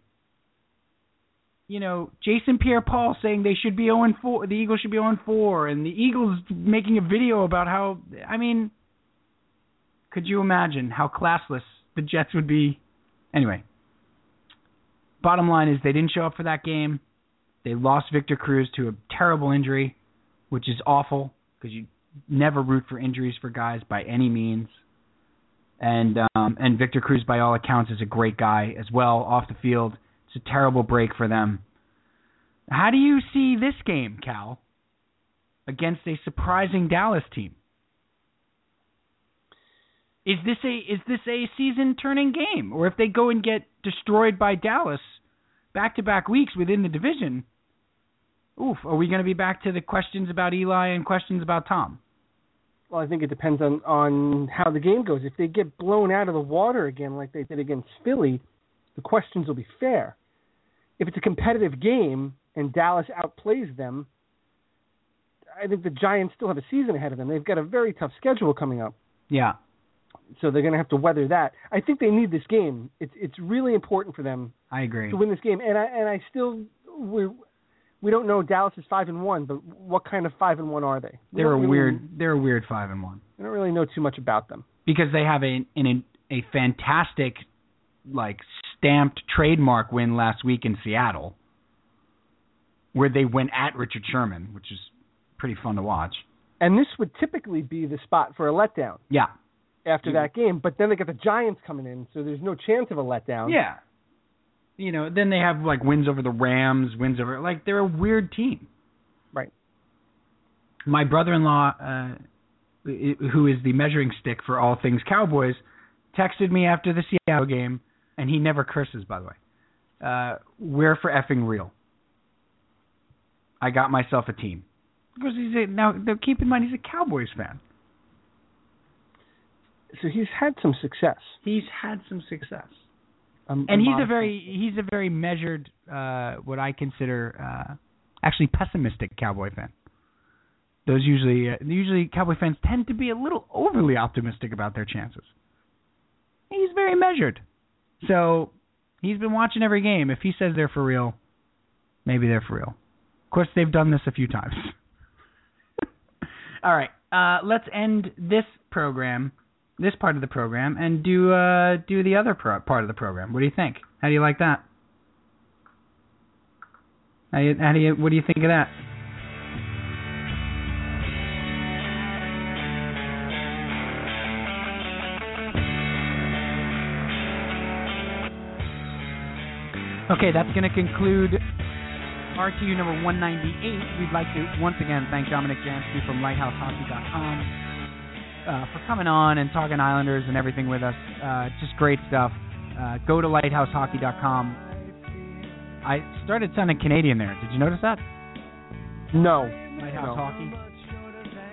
You know, Jason Pierre-Paul saying they should be 0 4, the Eagles should be 0 4 and the Eagles making a video about how I mean, could you imagine how classless the Jets would be? Anyway, bottom line is they didn't show up for that game. They lost Victor Cruz to a terrible injury, which is awful because you never root for injuries for guys by any means. And um, and Victor Cruz, by all accounts, is a great guy as well off the field. It's a terrible break for them. How do you see this game, Cal, against a surprising Dallas team? Is this a is this a season turning game, or if they go and get destroyed by Dallas back to back weeks within the division? Oof, are we going to be back to the questions about Eli and questions about Tom? Well, I think it depends on on how the game goes. If they get blown out of the water again, like they did against Philly, the questions will be fair. If it's a competitive game and Dallas outplays them, I think the Giants still have a season ahead of them. They've got a very tough schedule coming up. Yeah. So they're going to have to weather that. I think they need this game. It's it's really important for them. I agree. To win this game, and I and I still we we don't know Dallas is five and one, but what kind of five and one are they? We they're a really, weird. They're a weird five and one. I don't really know too much about them because they have a an, a fantastic like stamped trademark win last week in Seattle, where they went at Richard Sherman, which is pretty fun to watch. And this would typically be the spot for a letdown. Yeah. After that game, but then they got the Giants coming in, so there's no chance of a letdown. Yeah. You know, then they have like wins over the Rams, wins over like they're a weird team. Right. My brother-in-law, uh, who is the measuring stick for all things Cowboys, texted me after the Seattle game, and he never curses, by the way. Uh, we're for effing real. I got myself a team. Because he's a, now, keep in mind, he's a Cowboys fan. So he's had some success. He's had some success. Um, and he's a very he's a very measured, uh, what I consider uh, actually pessimistic Cowboy fan. Those usually uh, usually Cowboy fans tend to be a little overly optimistic about their chances. He's very measured. So he's been watching every game. If he says they're for real, maybe they're for real. Of course, they've done this a few times. All right, uh, let's end this program, this part of the program, and do uh, do the other pro- part of the program. What do you think? How do you like that? How do you, how do you what do you think of that? Okay, that's going to conclude RTU number 198. We'd like to once again thank Dominik Jansky from LighthouseHockey.com uh, for coming on and talking Islanders and everything with us. Uh, just great stuff. Uh, go to LighthouseHockey.com. I started sounding Canadian there. Did you notice that? No. Lighthouse no. Hockey.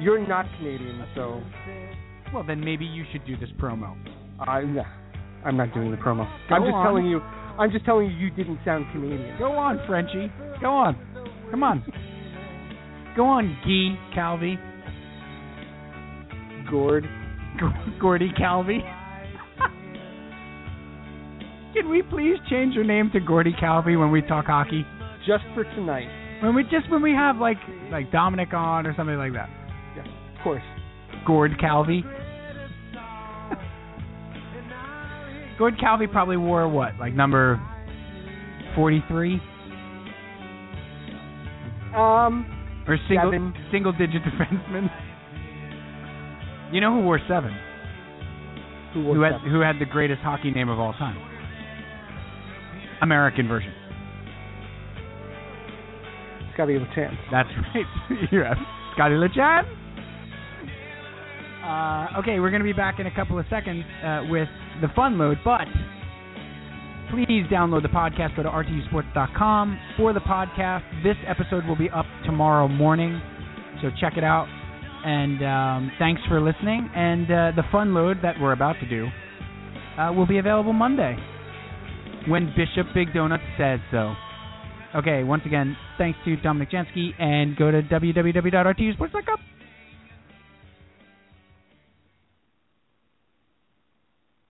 You're not Canadian, so. Well, then maybe you should do this promo. I'm I'm not doing the promo. Go I'm just on. telling you. I'm just telling you, you didn't sound Canadian. Go on, Frenchie. Go on. Come on. Go on, Guy Calvi. Gord. Gordy Calvi. Can we please change your name to Gordy Calvi when we talk hockey? Just for tonight. When we just when we have like like Dominik on or something like that. Yeah, of course. Gord Calvi. Gord Calvi probably wore what, like number forty-three, Um. or single Seven. single-digit defenseman. You know who wore seven? Who, was Who had that? who had the greatest hockey name of all time? American version. Scotty Lachance. That's right. yeah. Scotty LeChan. Uh, okay, we're going to be back in a couple of seconds uh, with the fun load, but please download the podcast. Go to rtusports.com for the podcast. This episode will be up tomorrow morning, so check it out. And um, thanks for listening. And uh, the fun load that we're about to do uh, will be available Monday when Bishop Big Donut says so. Okay, once again, thanks to Dominik Jansky, and go to www.rtusports.com.